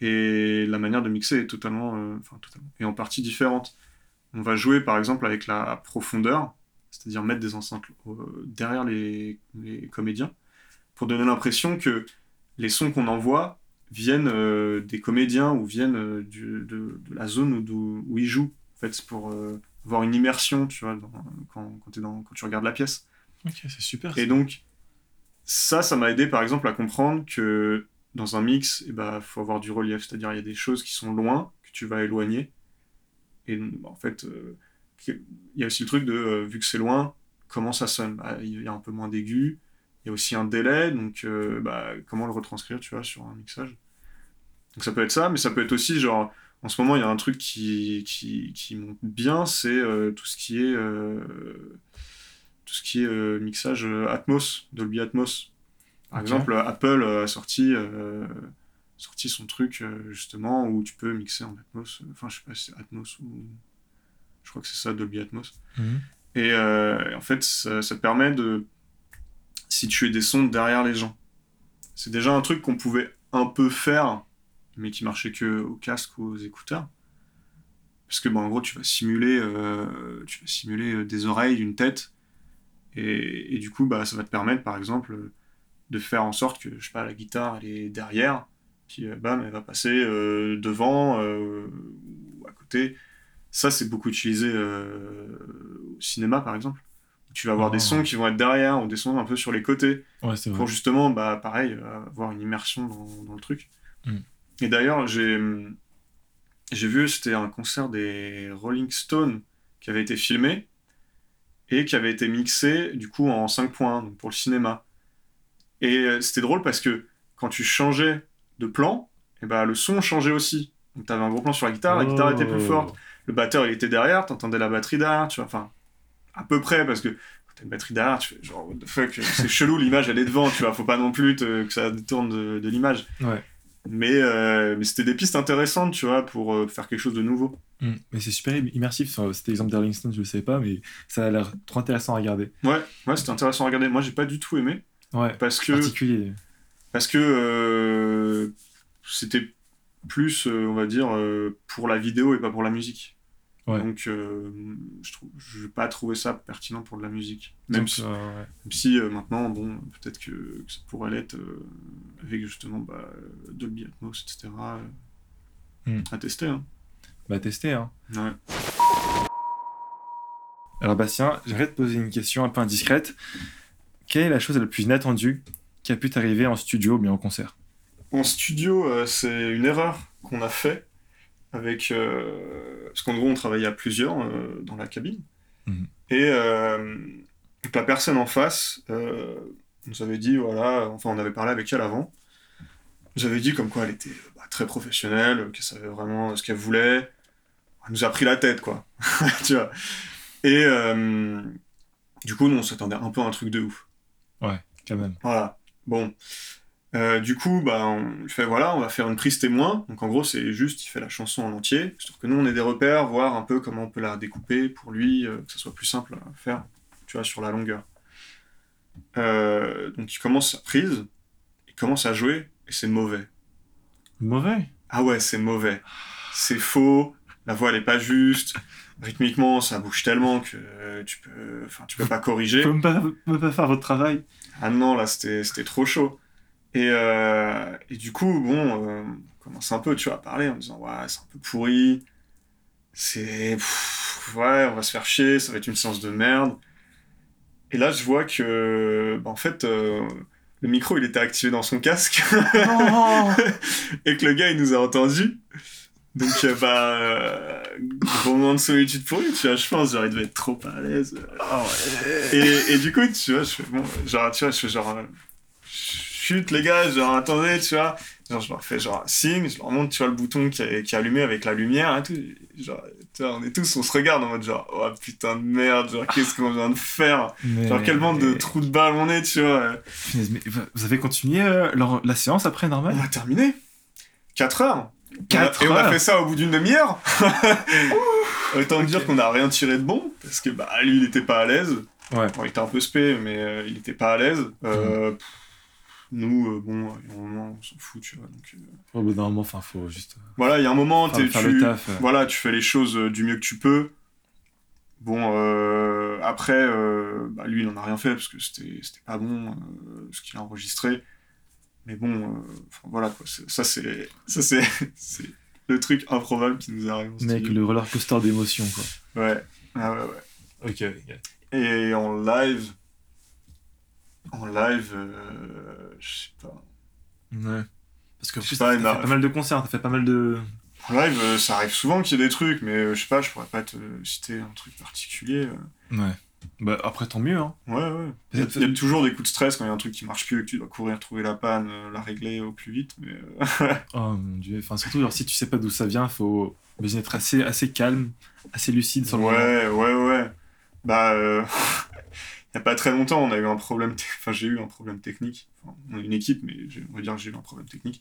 Et la manière de mixer est totalement, euh, enfin, totalement, est en partie différente. On va jouer par exemple avec la profondeur, c'est-à-dire mettre des enceintes derrière les, les comédiens, pour donner l'impression que les sons qu'on envoie viennent euh, des comédiens ou viennent euh, du- de, de la zone où, ils jouent. En fait, c'est pour euh, avoir une immersion, tu vois, dans- quand, quand, t'es dans- quand tu regardes la pièce. Ok, c'est super. Et donc, ça, ça m'a aidé par exemple à comprendre que dans un mix, il bah, faut avoir du relief, c'est-à-dire il y a des choses qui sont loin, que tu vas éloigner. Et bah, en fait, euh, il y a aussi le truc de, euh, vu que c'est loin, comment ça sonne? Bah, Il y a un peu moins d'aigu, il y a aussi un délai, donc euh, bah, comment le retranscrire, tu vois, sur un mixage. Donc ça peut être ça, mais ça peut être aussi genre, en ce moment, il y a un truc qui, qui, qui monte bien, c'est euh, tout ce qui est, euh, tout ce qui est mixage Atmos, Dolby Atmos. Par exemple, Apple a sorti, sorti son truc euh, justement où tu peux mixer en Atmos. Enfin, je sais pas si c'est Atmos ou. Je crois que c'est ça, Dolby Atmos. Mhm. Et euh, en fait, ça, ça te permet de situer des sons derrière les gens. C'est déjà un truc qu'on pouvait un peu faire, mais qui marchait que au casque ou aux écouteurs. Parce que, bah, en gros, tu vas simuler, euh, tu vas simuler euh, des oreilles, une tête, et, du coup, bah, ça va te permettre, par exemple, de faire en sorte que, je sais pas, la guitare, elle est derrière, puis euh, bam, elle va passer devant ou à côté. Ça, c'est beaucoup utilisé au cinéma, par exemple. Tu vas avoir des sons qui vont être derrière ou des sons un peu sur les côtés Ouais, c'est vrai. pour justement, bah, pareil, euh, avoir une immersion dans, dans le truc. Mm. Et d'ailleurs, j'ai j'ai vu, c'était un concert des Rolling Stones qui avait été filmé et qui avait été mixé du coup en 5.1 donc pour le cinéma. Et euh, c'était drôle parce que quand tu changeais de plan, et bah, le son changeait aussi. Donc tu avais un gros plan sur la guitare, la guitare était plus Oh. forte, le batteur il était derrière, t'entendais la batterie derrière, tu vois, enfin, à peu près, parce que quand t'as une batterie derrière, tu fais genre, what the fuck, c'est chelou, l'image elle est devant, tu vois, faut pas non plus te- que ça détourne de, de l'image. Ouais. Mais, euh, mais c'était des pistes intéressantes, tu vois, pour euh, faire quelque chose de nouveau. Mm. Mais c'est super immersif. Enfin, C'était l'exemple d'Arling Stone, je le savais pas, mais ça a l'air trop intéressant à regarder. Ouais, ouais, c'était intéressant à regarder. Moi, j'ai pas du tout aimé, Ouais, parce que, particulier. parce que euh, c'était plus, on va dire, pour la vidéo et pas pour la musique. Ouais. Donc, euh, je trouve, je vais pas trouver ça pertinent pour de la musique. Même Donc, si, euh, ouais. Même si euh, maintenant, bon, peut-être que, que ça pourrait l'être avec justement bah, Dolby Atmos, etc. Hmm. À tester. Hein. Bah, tester, hein. Ouais. Alors, Bastien, j'aimerais te poser une question un peu indiscrète. Quelle est la chose la plus inattendue qui a pu t'arriver en studio ou bien en concert? En studio, c'est une erreur qu'on a fait avec. euh, parce qu'en gros, on travaillait à plusieurs euh, dans la cabine. Mhm. Et euh, donc la personne en face euh, nous avait dit voilà, enfin, on avait parlé avec elle avant. nous avait dit comme quoi elle était bah, très professionnelle, qu'elle savait vraiment ce qu'elle voulait. Elle nous a pris la tête, quoi. tu vois. Et euh, du coup, nous, on s'attendait un peu à un truc de ouf. Quand même. Voilà. Bon. Euh, du coup, bah, on lui fait voilà, on va faire une prise témoin. Donc en gros, c'est juste, il fait la chanson en entier. Sauf que nous, on est des repères, voir un peu comment on peut la découper pour lui, euh, que ça soit plus simple à faire, tu vois, sur la longueur. Euh, donc il commence sa prise, il commence à jouer, et c'est mauvais. Mauvais? Ah ouais, c'est mauvais. C'est faux, la voix elle est pas juste, rythmiquement ça bouge tellement que euh, tu peux, enfin tu peux pas corriger. Vous pouvez pas, pas faire votre travail Ah non, là, c'était trop chaud. Et, euh, et du coup, bon, euh, on commence un peu, tu vois, à parler en disant, ouais, c'est un peu pourri. C'est... Ouais, on va se faire chier, ça va être une séance de merde. Et là, je vois que, bah, en fait, euh, le micro, il était activé dans son casque. et que le gars, il nous a entendus. Donc, bah, euh, gros moment de solitude pour lui, tu vois, je pense, genre, il devait être trop à l'aise. Et, et du coup, tu vois, je fais, bon, genre, tu vois, je fais genre, les gars, genre, attendez, tu vois. Genre, je leur fais genre signe, je leur montre, tu vois, le bouton qui est, qui est allumé avec la lumière et tout. Genre, Tu vois, on est tous, on se regarde en mode genre, oh putain de merde, genre, qu'est-ce qu'on vient de faire? Mais- Genre, quelle bande de trous de balles on est, tu vois. Mais vous avez continué euh, leur- la séance après, normal? On a terminé. 4 heures. Quatre Et on a fait ça au bout d'une demi-heure. Autant dire qu'on n'a rien tiré de bon, parce que bah, lui, il était pas à l'aise. Ouais. Bon, il était un peu spé, mais euh, il était pas à l'aise. Euh, pff, nous, euh, bon, il y a un moment, on s'en fout, tu vois. Donc, euh, Au bout d'un moment, enfin, faut juste Voilà, il y a un moment, euh, tu, le taf. euh. voilà, tu fais les choses euh, du mieux que tu peux. Bon, euh, après, euh, bah, lui, il en a rien fait parce que c'était c'était pas bon euh, ce qu'il a enregistré. Mais bon, euh, voilà, quoi. Ça, c'est ça, c'est c'est le truc improbable qui nous arrive. Mec, studio. le roller coaster d'émotion, quoi. Ouais, ah ouais, ouais. Ok, Et en live, en live, euh, je sais pas. Ouais. Parce que en Je plus, t'as fait pas mal de concerts, t'as fait pas mal de. En live, euh, ça arrive souvent qu'il y ait des trucs, mais euh, je sais pas, je pourrais pas te citer un truc particulier. Ouais. Bah, après, tant mieux, hein. Ouais, ouais. Il y, a, toujours des coups de stress quand il y a un truc qui marche plus et que tu dois courir trouver la panne, la régler au plus vite. Mais Oh mon dieu. Enfin, surtout, genre, si tu sais pas d'où ça vient, faut être assez, assez calme, assez lucide sur le moment. ouais, ouais, ouais. Bah, il y a pas très longtemps, on a eu un problème. Enfin, j'ai eu un problème technique. Enfin, on est une équipe, mais on va dire que j'ai eu un problème technique.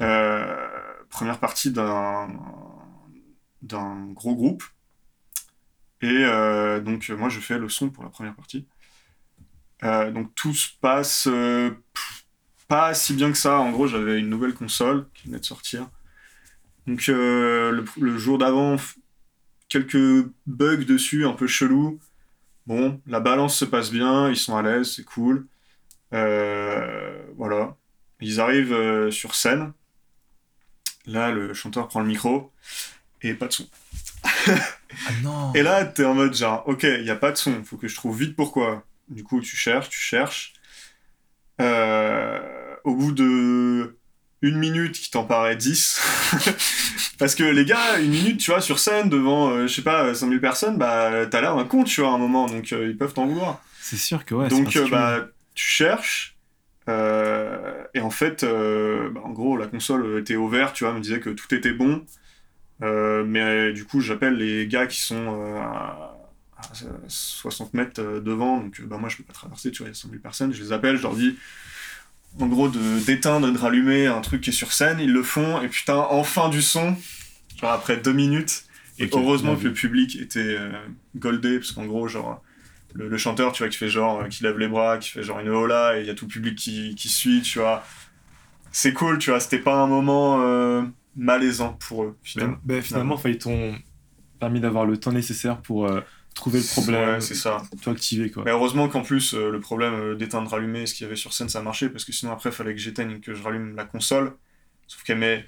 Euh, première partie d'un d'un gros groupe. Et euh, donc, moi, je fais le son pour la première partie. Euh, donc, tout se passe pff, pas si bien que ça. En gros, j'avais une nouvelle console qui venait de sortir. Donc, le, le jour d'avant, quelques bugs dessus, un peu chelou. Bon, la balance se passe bien, ils sont à l'aise, c'est cool. Euh, voilà. Ils arrivent euh, sur scène. Là, le chanteur prend le micro et pas de son. Ah non Et là, t'es en mode genre, ok, il n'y a pas de son, faut que je trouve vite pourquoi. Du coup, tu cherches, tu cherches. Euh, au bout de une minute qui t'en paraît 10. Parce que les gars, une minute, tu vois, sur scène, devant, euh, je sais pas, 5000 personnes, bah, t'as l'air d'un con, tu vois, à un moment, donc euh, ils peuvent t'en vouloir. C'est sûr que ouais. Donc, euh, bah, tu cherches, euh, et en fait, euh, bah, en gros, la console était ouverte, tu vois, me disait que tout était bon. Euh, mais du coup, j'appelle les gars qui sont euh, à, à 60 mètres euh, devant, donc euh, bah, moi, je peux pas traverser, tu vois, il y a 100 000 personnes. Je les appelle, je leur dis, en gros, de d'éteindre et de rallumer un truc qui est sur scène. Ils le font, et putain, enfin du son, genre après deux minutes. Et heureusement que le public était euh, goldé, parce qu'en gros, genre, le, le chanteur, tu vois, qui fait genre, euh, qui lève les bras, qui fait genre une hola, et il y a tout le public qui, qui suit, tu vois. C'est cool, tu vois, c'était pas un moment euh, malaisant pour eux, finalement. Ben, ben, finalement, enfin, ils t'ont permis d'avoir le temps nécessaire pour trouver le problème, Ouais, c'est ça. tout activer quoi. Mais heureusement qu'en plus, euh, le problème euh, d'éteindre, rallumer ce qu'il y avait sur scène, ça marchait, parce que sinon après, il fallait que j'éteigne et que je rallume la console. Sauf qu'elle met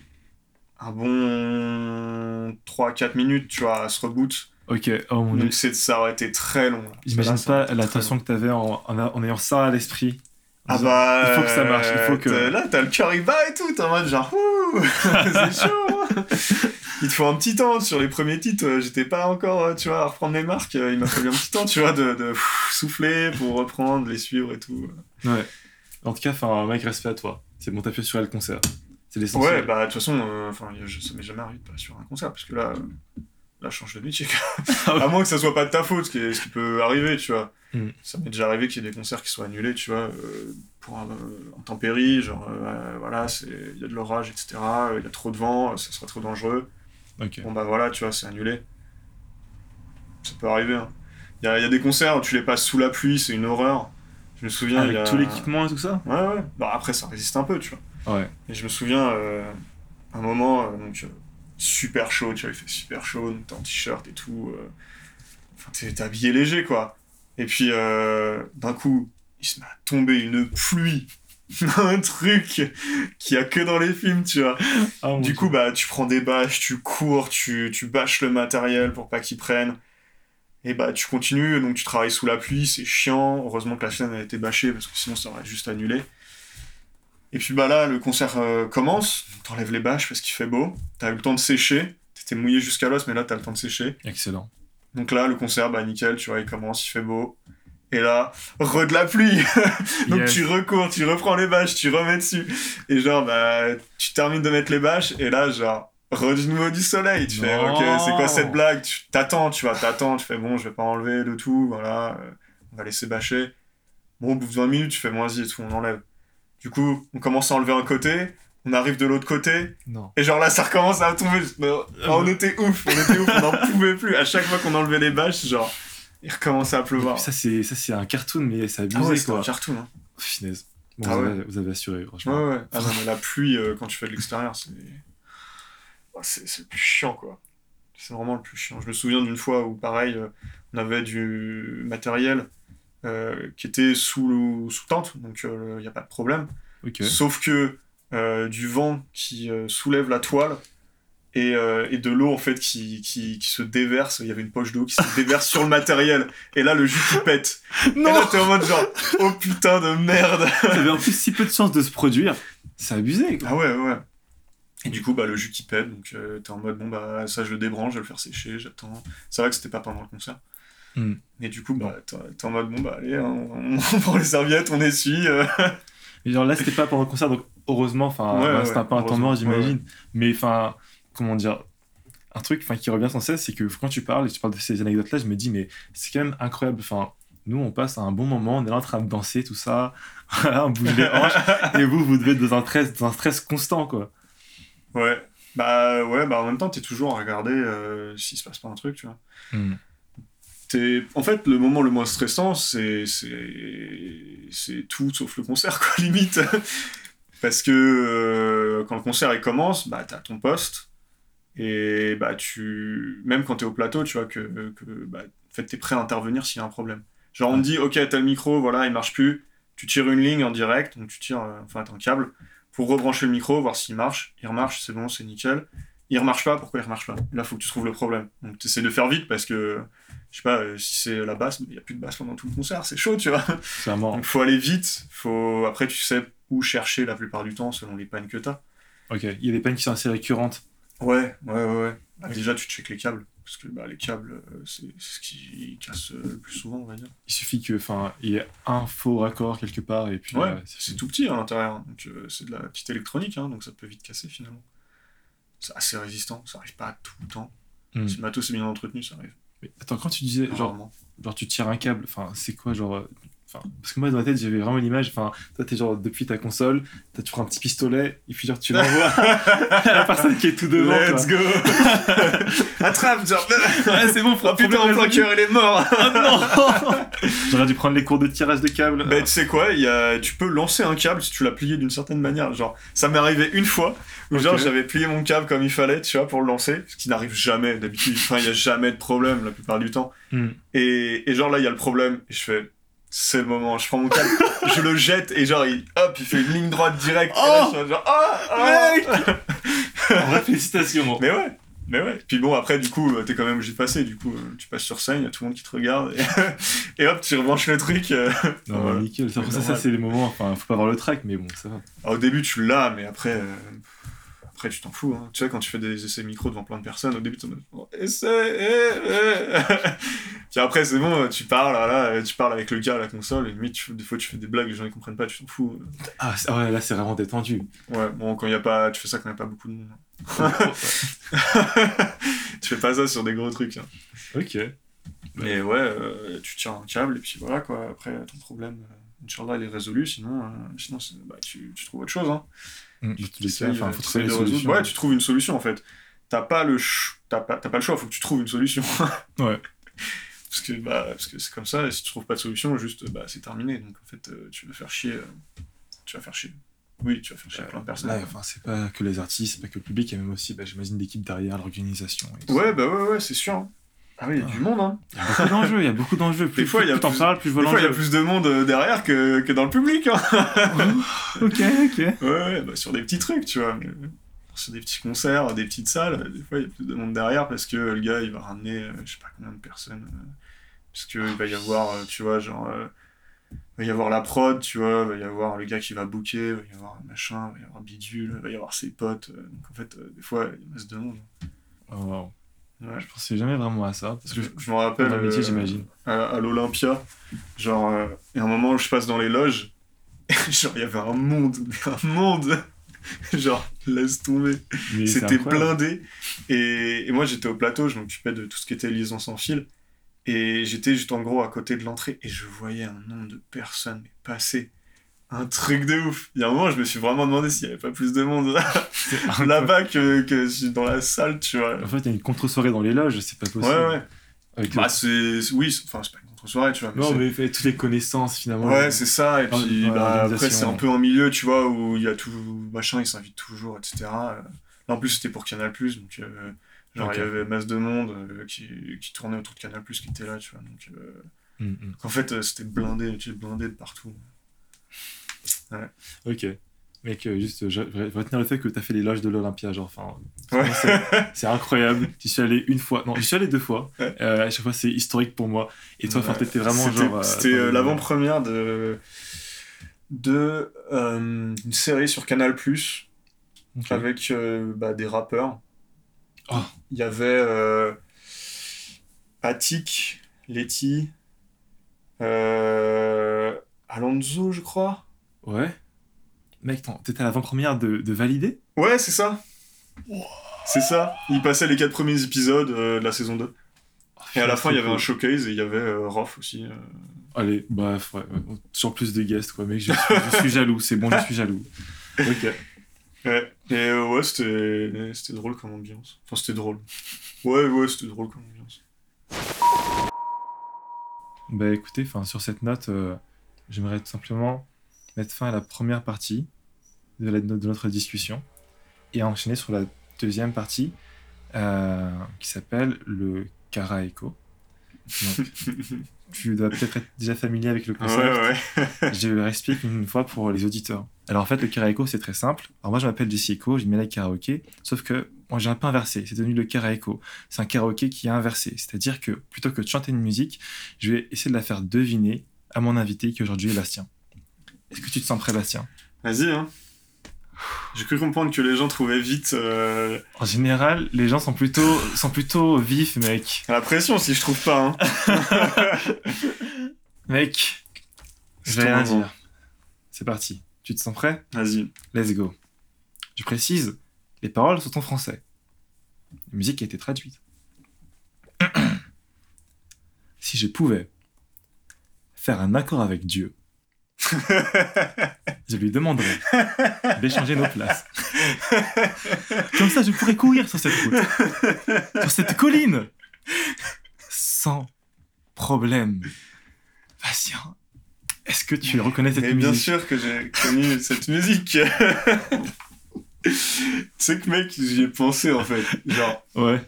un bon 3-4 minutes, tu vois, à se reboot. Ok, oh mon dieu. Donc c'est- ça aurait été très long. là. J'imagine pas la tension que t'avais en, en, ayant ça à l'esprit. Ah disant, bah. il faut que ça marche, il faut que- t'as- Là, t'as le cœur il bat et tout, t'es en mode genre, ouh, c'est chaud. il te faut un petit temps. Sur les premiers titres, euh, j'étais pas encore, euh, tu vois, à reprendre mes marques. euh, Il m'a fallu un petit temps, tu vois, de, de pff, souffler pour reprendre, les suivre et tout. Ouais. En tout cas, enfin, mec, respect à toi. C'est bon, t'as fait sur le concert. C'est Ouais, l'essentiel. bah de toute façon, euh, enfin, je- ça m'est jamais arrivé de pas sur un concert parce que là, euh, là, je change de métier. Ah ouais. à moins que ça soit pas de ta faute, ce qui, est- ce qui peut arriver, tu vois. Mm. Ça m'est déjà arrivé qu'il y ait des concerts qui soient annulés, tu vois, euh, pour euh, intempéries, genre, euh, voilà, c'est- il y a de l'orage, etc. euh, Il y a trop de vent, euh, ça serait trop dangereux. Ok. Bon bah voilà, tu vois, c'est annulé. Ça peut arriver. hein. Il y, a, il y a des concerts où tu les passes sous la pluie, c'est une horreur. Je me souviens. y Avec a... tout l'équipement et tout ça? Ouais, ouais. Bah, après, ça résiste un peu, tu vois. Ouais. Et je me souviens, euh, un moment, euh, donc, euh, super chaud, tu vois, il fait super chaud, donc t'es en t-shirt et tout. euh, Enfin, t'es habillé léger, quoi. Et puis, euh, d'un coup, il se met à tomber une pluie. un truc qu'il y a que dans les films, tu vois. Ah, Du coup, bah, tu prends des bâches, tu cours, tu, tu bâches le matériel pour pas qu'il prenne. Et bah, tu continues, donc tu travailles sous la pluie, c'est chiant. Heureusement que la scène a été bâchée, parce que sinon ça aurait juste annulé. Et puis bah là, le concert euh, commence, t'enlèves les bâches parce qu'il fait beau, t'as eu le temps de sécher, t'étais mouillé jusqu'à l'os, mais là t'as le temps de sécher. Excellent. Donc là, le concert, bah nickel, tu vois, il commence, il fait beau. Et là, re de la pluie Donc Yes. tu recours, tu reprends les bâches, tu remets dessus. Et genre, bah, tu termines de mettre les bâches, et là, genre, Renouveau du soleil. Tu fais, ok, c'est quoi cette blague? Tu t'attends, tu vois, t'attends, tu fais, bon, je vais pas enlever le tout, voilà, euh, on va laisser bâcher. Bon, au bout de 20 minutes, tu fais, bon, vas-y, et tout, on enlève. Du coup, on commence à enlever un côté, on arrive de l'autre côté, Non. et genre là, ça recommence à tomber. Oh, on était ouf, on était ouf, on n'en pouvait plus. À chaque fois qu'on enlevait les bâches, genre, il recommençait à pleuvoir. Ça, c'est ça, c'est un cartoon, mais c'est abusé, Ah ouais, quoi. un cartoon, hein. Finesse. Bon, Ah vous, ouais. avez, vous avez assuré, franchement. ouais. Ah non, mais la pluie, euh, quand tu fais de l'extérieur, c'est. Oh, c'est c'est le plus chiant, quoi. C'est vraiment le plus chiant. Je me souviens d'une fois où, pareil, euh, on avait du matériel euh, qui était sous, sous tente, donc il n'y a pas de problème. Sauf que du vent qui soulève la toile et, euh, et de l'eau en fait qui, qui, qui se déverse, il y avait une poche d'eau qui se déverse sur le matériel. Et là, le jus qui pète. Et là, t'es en mode genre, oh putain de merde. Ça avait en plus si peu de chance de se produire. C'est abusé, quoi. Ah ouais, ouais. Et du coup, bah, le jus qui pète, donc euh, t'es en mode, bon, bah, ça, je le débranche, je vais le faire sécher, j'attends. C'est vrai que c'était pas pendant le concert. Hmm. Mais du coup, bah, t'es en mode, bon, bah, allez, hein, on, on prend les serviettes, on essuie. euh. Mais genre là, c'était pas pendant le concert, donc heureusement, enfin, Ouais, bah, ouais, c'était un peu un temps mort, j'imagine. Mais enfin, comment dire, un truc enfin, qui revient sans cesse, c'est que quand tu parles et tu parles de ces anecdotes-là, je me dis, mais c'est quand même incroyable. Enfin, nous, on passe un bon moment, on est là en train de danser, tout ça, on bouge les hanches, et vous, vous devez être dans un stress, dans un stress constant, quoi. Ouais. Bah, ouais, bah, en même temps, t'es toujours à regarder euh, s'il se passe pas un truc, tu vois. T'es- En fait, le moment le moins stressant, c'est c'est c'est tout sauf le concert, quoi, limite. Parce que euh, quand le concert il commence, bah t'as ton poste et bah tu même quand t'es au plateau, tu vois que, que bah, en fait t'es prêt à intervenir s'il y a un problème. Genre on te dit ok t'as le micro, voilà il marche plus, tu tires une ligne en direct, donc tu tires euh, enfin un câble pour rebrancher le micro, voir s'il marche, il remarche, c'est bon, c'est nickel. Il remarche pas, pourquoi il remarche pas? Là faut que tu trouves le problème. Donc tu essaies de faire vite parce que je sais pas, euh, si c'est la basse, il n'y a plus de basse pendant tout le concert, c'est chaud, tu vois. Clairement. Donc faut aller vite, faut... après tu sais où chercher la plupart du temps selon les pannes que t'as. Ok, il y a des peines qui sont assez récurrentes. Ouais, ouais, ouais. ouais. Bah, déjà tu checkes les câbles, parce que bah, les câbles, euh, c'est ce qui casse euh, le plus souvent, on va dire. Il suffit que, enfin, il y ait un faux raccord quelque part, et puis Ouais, euh, c'est tout petit à l'intérieur, donc euh, c'est de la petite électronique, hein, donc ça peut vite casser finalement. C'est assez résistant, ça arrive pas tout le temps. Hmm. Si le matos est bien entretenu, ça arrive. Mais attends, quand tu disais, genre, Rarement. genre tu tires un câble, enfin c'est quoi genre enfin parce que moi dans ma tête j'avais vraiment l'image enfin toi t'es genre depuis ta console t'as tu prends un petit pistolet et puis genre tu l'envoies à la personne qui est tout devant Let's go Attrape, genre ouais c'est bon Oh problème putain, résolu. Flanker, il est mort Ah non j'aurais dû prendre les cours de tirage de câble Bah, tu sais quoi, y a... tu peux lancer un câble si tu l'as plié d'une certaine manière. Genre, ça m'est arrivé une fois où, genre, j'avais plié mon câble comme il fallait, tu vois, pour le lancer. Ce qui n'arrive jamais d'habitude. Enfin, il y a jamais de problème la plupart du temps. Hmm. Et, et genre, là, il y a le problème. Et je fais, c'est le moment. Je prends mon câble, je le jette et genre, il, hop, il fait une ligne droite directe. Et là, Oh je suis genre, ah. en vrai félicitations Mais ouais. Mais ouais. Puis bon, après, du coup, t'es quand même obligé de passer. Du coup, tu passes sur scène, il y a tout le monde qui te regarde. Et, et hop, tu rebranches le truc. euh. non Voilà. nickel ça, c'est les moments enfin faut pas avoir le track mais bon ça va Alors, au début, tu l'as, mais après, euh, après tu t'en fous. Hein. Tu vois, quand tu fais des essais micro devant plein de personnes, au début, tu oh, essai, eh, eh. Puis après, c'est bon, tu parles, voilà, tu parles avec le gars à la console, et limite, tu- des fois, tu fais des blagues, les gens ils comprennent pas, tu t'en fous. ah ouais là c'est vraiment détendu Ouais, bon, quand il y a pas, tu fais ça quand il n'y a pas beaucoup de monde. tu fais pas ça sur des gros trucs. hein. ok Mais ouais, euh, tu tires un câble, et puis voilà, quoi. Après, ton problème, euh, Inch'Allah, il est résolu, sinon, euh, sinon bah, tu, tu trouves autre chose. Hein. Mm, dans tous les cas, T'essayes, enfin euh, faut trouver résoudre. solutions Ouais, tu trouves une solution en fait. T'as pas le ch- t'as pas, t'as pas le choix, faut que tu trouves une solution. Ouais. parce que bah parce que c'est comme ça et si tu trouves pas de solution, juste bah c'est terminé. Donc en fait, euh, tu vas faire chier euh, tu vas faire chier. Oui, tu vas faire chier plein de personnes. Là, enfin, c'est pas que les artistes, c'est pas que le public, il y a même aussi, bah, j'imagine, l'équipe derrière, l'organisation. Ouais, ça. bah ouais ouais, c'est sûr. hein. Ah oui, il y a du monde hein. Il y a beaucoup d'enjeux, il y a beaucoup d'enjeux. Plus, Des fois, il y a plus t'en plus- parles, plus je Des vois fois, il y a l'enjeu. plus de monde euh, derrière que, que dans le public hein. ok, ok. Ouais, ouais, bah, sur des petits trucs, tu vois. mais, euh, Sur des petits concerts, des petites salles, des fois il y a plus de monde derrière parce que le gars il va ramener euh, je sais pas combien de personnes. euh, parce qu'il va y avoir, euh, tu vois, genre. euh, il va y avoir la prod, tu vois, il va y avoir le gars qui va booker, il va y avoir un machin, il va y avoir bidule, il va y avoir ses potes. donc en fait, euh, des fois, il y a masse de monde. Oh, wow. Ouais. Je pensais jamais vraiment à ça. Parce que Je, je me rappelle. dans le métier, euh, j'imagine. à, à l'Olympia. Genre, euh, il y a un moment où je passe dans les loges, genre, il y avait un monde, un monde. Genre, laisse tomber. C'était blindé. Et, et moi, j'étais au plateau, je m'occupais de tout ce qui était liaison sans fil. Et j'étais juste en gros à côté de l'entrée et je voyais un nombre de personnes passer. Un truc de ouf. Il y a un moment, je me suis vraiment demandé s'il n'y avait pas plus de monde là-bas que, que dans la salle, tu vois. En fait, il y a une contre-soirée dans les loges, c'est pas possible. Ouais, ouais. Avec Bah, le- c'est. Oui, c'est- enfin, c'est pas une contre-soirée, tu vois. mais Non, c'est- mais fait toutes les connaissances finalement. Ouais, c'est ça. Et puis bah, après, c'est un peu en milieu, tu vois, où il y a tout machin, ils s'invitent toujours, etc. Là, en plus, c'était pour Canal, donc euh, genre, il y avait masse de monde euh, qui, qui tournait autour de Canal, qui était là, tu vois. Donc, euh, Mm, mm. en fait, c'était blindé, tu sais, blindé de partout. Ok. Mec, euh, juste, je je vais retenir le fait que t'as fait les loges de l'Olympia, genre, enfin, Ouais. c'est- incroyable. J'y suis allé une fois, non, j'y suis allé deux fois. Ouais. Euh, à chaque fois, c'est historique pour moi. Et toi, Ouais. t'étais vraiment genre. euh, C'était euh, l'avant-première de. de euh, une série sur Canal, Ok. avec bah, des rappeurs. Oh. Il y avait Attic, Letty, Alonso, je crois. Ouais. Mec, t'étais à l'avant-première de, de Valider Ouais, c'est ça. C'est ça. Il passait les quatre premiers épisodes euh, de la saison 2. Et à la fin, il y avait un showcase et il y avait euh, Rof aussi. euh. Allez, bref, ouais, ouais, toujours plus de guests, quoi, mec, je, suis- je suis jaloux, c'est bon, je suis jaloux. Ok. Ouais. Et euh, ouais, c'était drôle comme ambiance. Enfin, c'était drôle. Ouais, ouais, c'était drôle comme ambiance. Bah écoutez, enfin sur cette note, j'aimerais tout simplement mettre fin à la première partie de, la- de notre discussion et enchaîner sur la deuxième partie euh, qui s'appelle le Karaeko. Tu dois peut-être être déjà familier avec le Ouais, concept. ouais. Je le réexplique une fois pour les auditeurs. Alors en fait, le karaoke, c'est très simple. Alors moi, je m'appelle Jesse Echo, je mêle karaoké, sauf que moi, j'ai un peu inversé. C'est devenu le karaoke. C'est un karaoké qui est inversé. C'est-à-dire que plutôt que de chanter une musique, je vais essayer de la faire deviner à mon invité qui aujourd'hui est Bastien. Est-ce que tu te sens prêt, Bastien Vas-y, hein. J'ai cru comprendre que les gens trouvaient vite euh, En général, les gens sont plutôt, sont plutôt vifs, mec. la pression si je trouve pas. Hein. Mec, je vais rien dire. C'est parti. Tu te sens prêt Vas-y. Let's go. Je précise, les paroles sont en français. La musique a été traduite. si je pouvais faire un accord avec Dieu, je lui demanderais d'échanger nos places. Comme ça, je pourrais courir sur cette route, sur cette colline, sans problème. Patient, est-ce que tu reconnais cette Mais bien musique? sûr que j'ai connu cette musique. tu sais que mec, j'y ai pensé en fait. Genre, Ouais.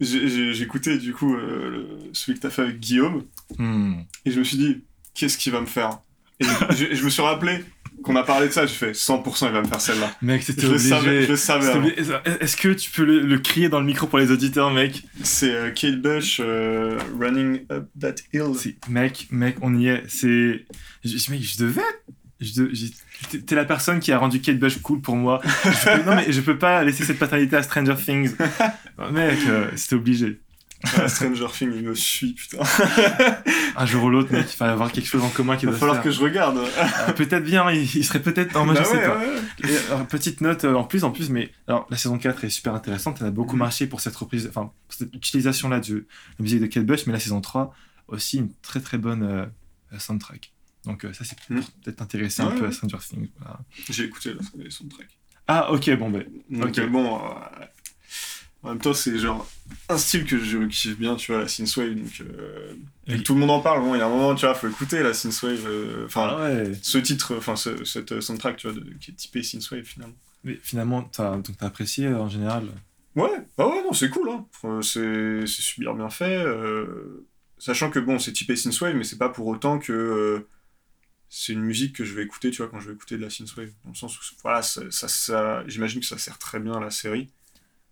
j'écoutais du coup euh, le- celui que t'as fait avec Guillaume Hmm. et je me suis dit, qu'est-ce qu'il va me faire? Et je, je me suis rappelé qu'on a parlé de ça, j'ai fait 100% il va me faire celle-là. Mec, c'était Je le obligé. savais, je le savais. Est-ce que tu peux le, le crier dans le micro pour les auditeurs, mec? C'est euh, Kate Bush, euh, Running Up That Hill. Mec, mec, on y est. C'est. je- Mec, je devais. T'es- T'es la personne qui a rendu Kate Bush cool pour moi. Je peux- non, mais je peux pas laisser cette paternité à Stranger Things. Mec, euh, c'était obligé. Ah, Stranger Things, il me suit, putain. Un jour ou l'autre, mec, il va y avoir quelque chose en commun qui Il va doit falloir faire. que je regarde. Euh, Peut-être bien, il, il serait peut-être. Non, moi, Bah je sais ouais, pas. ouais, ouais. Et, alors, petite note euh, en plus, en plus, mais alors la saison 4 est super intéressante, elle a beaucoup Mhm. marché pour cette reprise, enfin, cette utilisation-là de la musique de Kate Bush, mais la saison 3 aussi une très très bonne euh, euh, soundtrack. Donc euh, ça c'est pour peut-être intéresser un peu à Stranger Things. voilà. J'ai écouté là, les soundtracks. Ah ok, bon ben. Donc Ok. euh, bon, euh, en même temps, c'est genre un style que je kiffe bien, tu vois, la synthwave. Donc euh, Oui. tout le monde en parle. Bon, il y a un moment, tu vois, faut écouter la synthwave. euh, Enfin, Ah ouais. ce titre, enfin, ce- cette euh, soundtrack, tu vois, de- qui est typé synthwave finalement. Mais finalement, t'as t'as apprécié euh, en général? Ouais, ah ouais, non, c'est cool, hein. C'est c'est super bien fait. euh, Sachant que bon, c'est typé synthwave, mais c'est pas pour autant que c'est une musique que je vais écouter, tu vois, quand je vais écouter de la synthwave. Dans le sens où, voilà, ça, ça, ça- j'imagine que ça sert très bien à la série.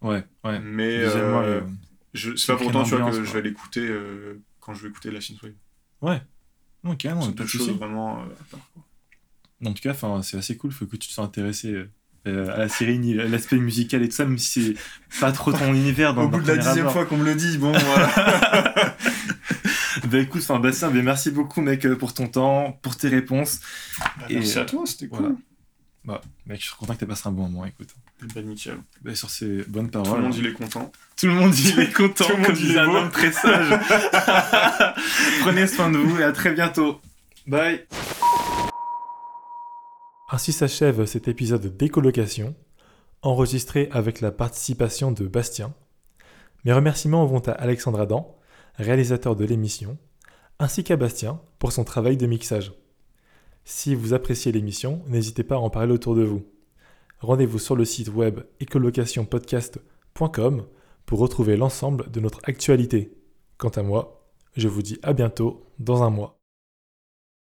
Ouais, ouais. Mais euh, euh, je- c'est pas crée pour autant tu vois, que je vais l'écouter euh, quand je vais écouter la synthwave. ok, non, c'est pas deux de choses vraiment euh, à part. quoi. En tout cas, enfin, c'est assez cool, faut que tu te sois intéressé euh, à la série, ni à l'aspect musical et tout ça, même si c'est pas trop ton univers dans Au bout dans de la dixième fois qu'on me le dit, bon, voilà. Bah écoute, enfin Bastien, bah, merci beaucoup mec pour ton temps, pour tes réponses. Bah, Et, merci à toi, c'était cool. voilà. Bah, mec, je suis content que t'aies passé un bon moment, écoute. Bah, nickel. Bah, sur ces bonnes Tout le paroles. monde, il est content. Tout le monde il est content, Tout le monde, il est un beau. homme très sage. Prenez soin de vous et à très bientôt. Bye. Ainsi s'achève cet épisode d'écolocation, enregistré avec la participation de Bastien. Mes remerciements vont à Alexandre Adam, réalisateur de l'émission, ainsi qu'à Bastien pour son travail de mixage. Si vous appréciez l'émission, n'hésitez pas à en parler autour de vous. Rendez-vous sur le site web écolocationpodcast.com pour retrouver l'ensemble de notre actualité. Quant à moi, je vous dis à bientôt dans un mois.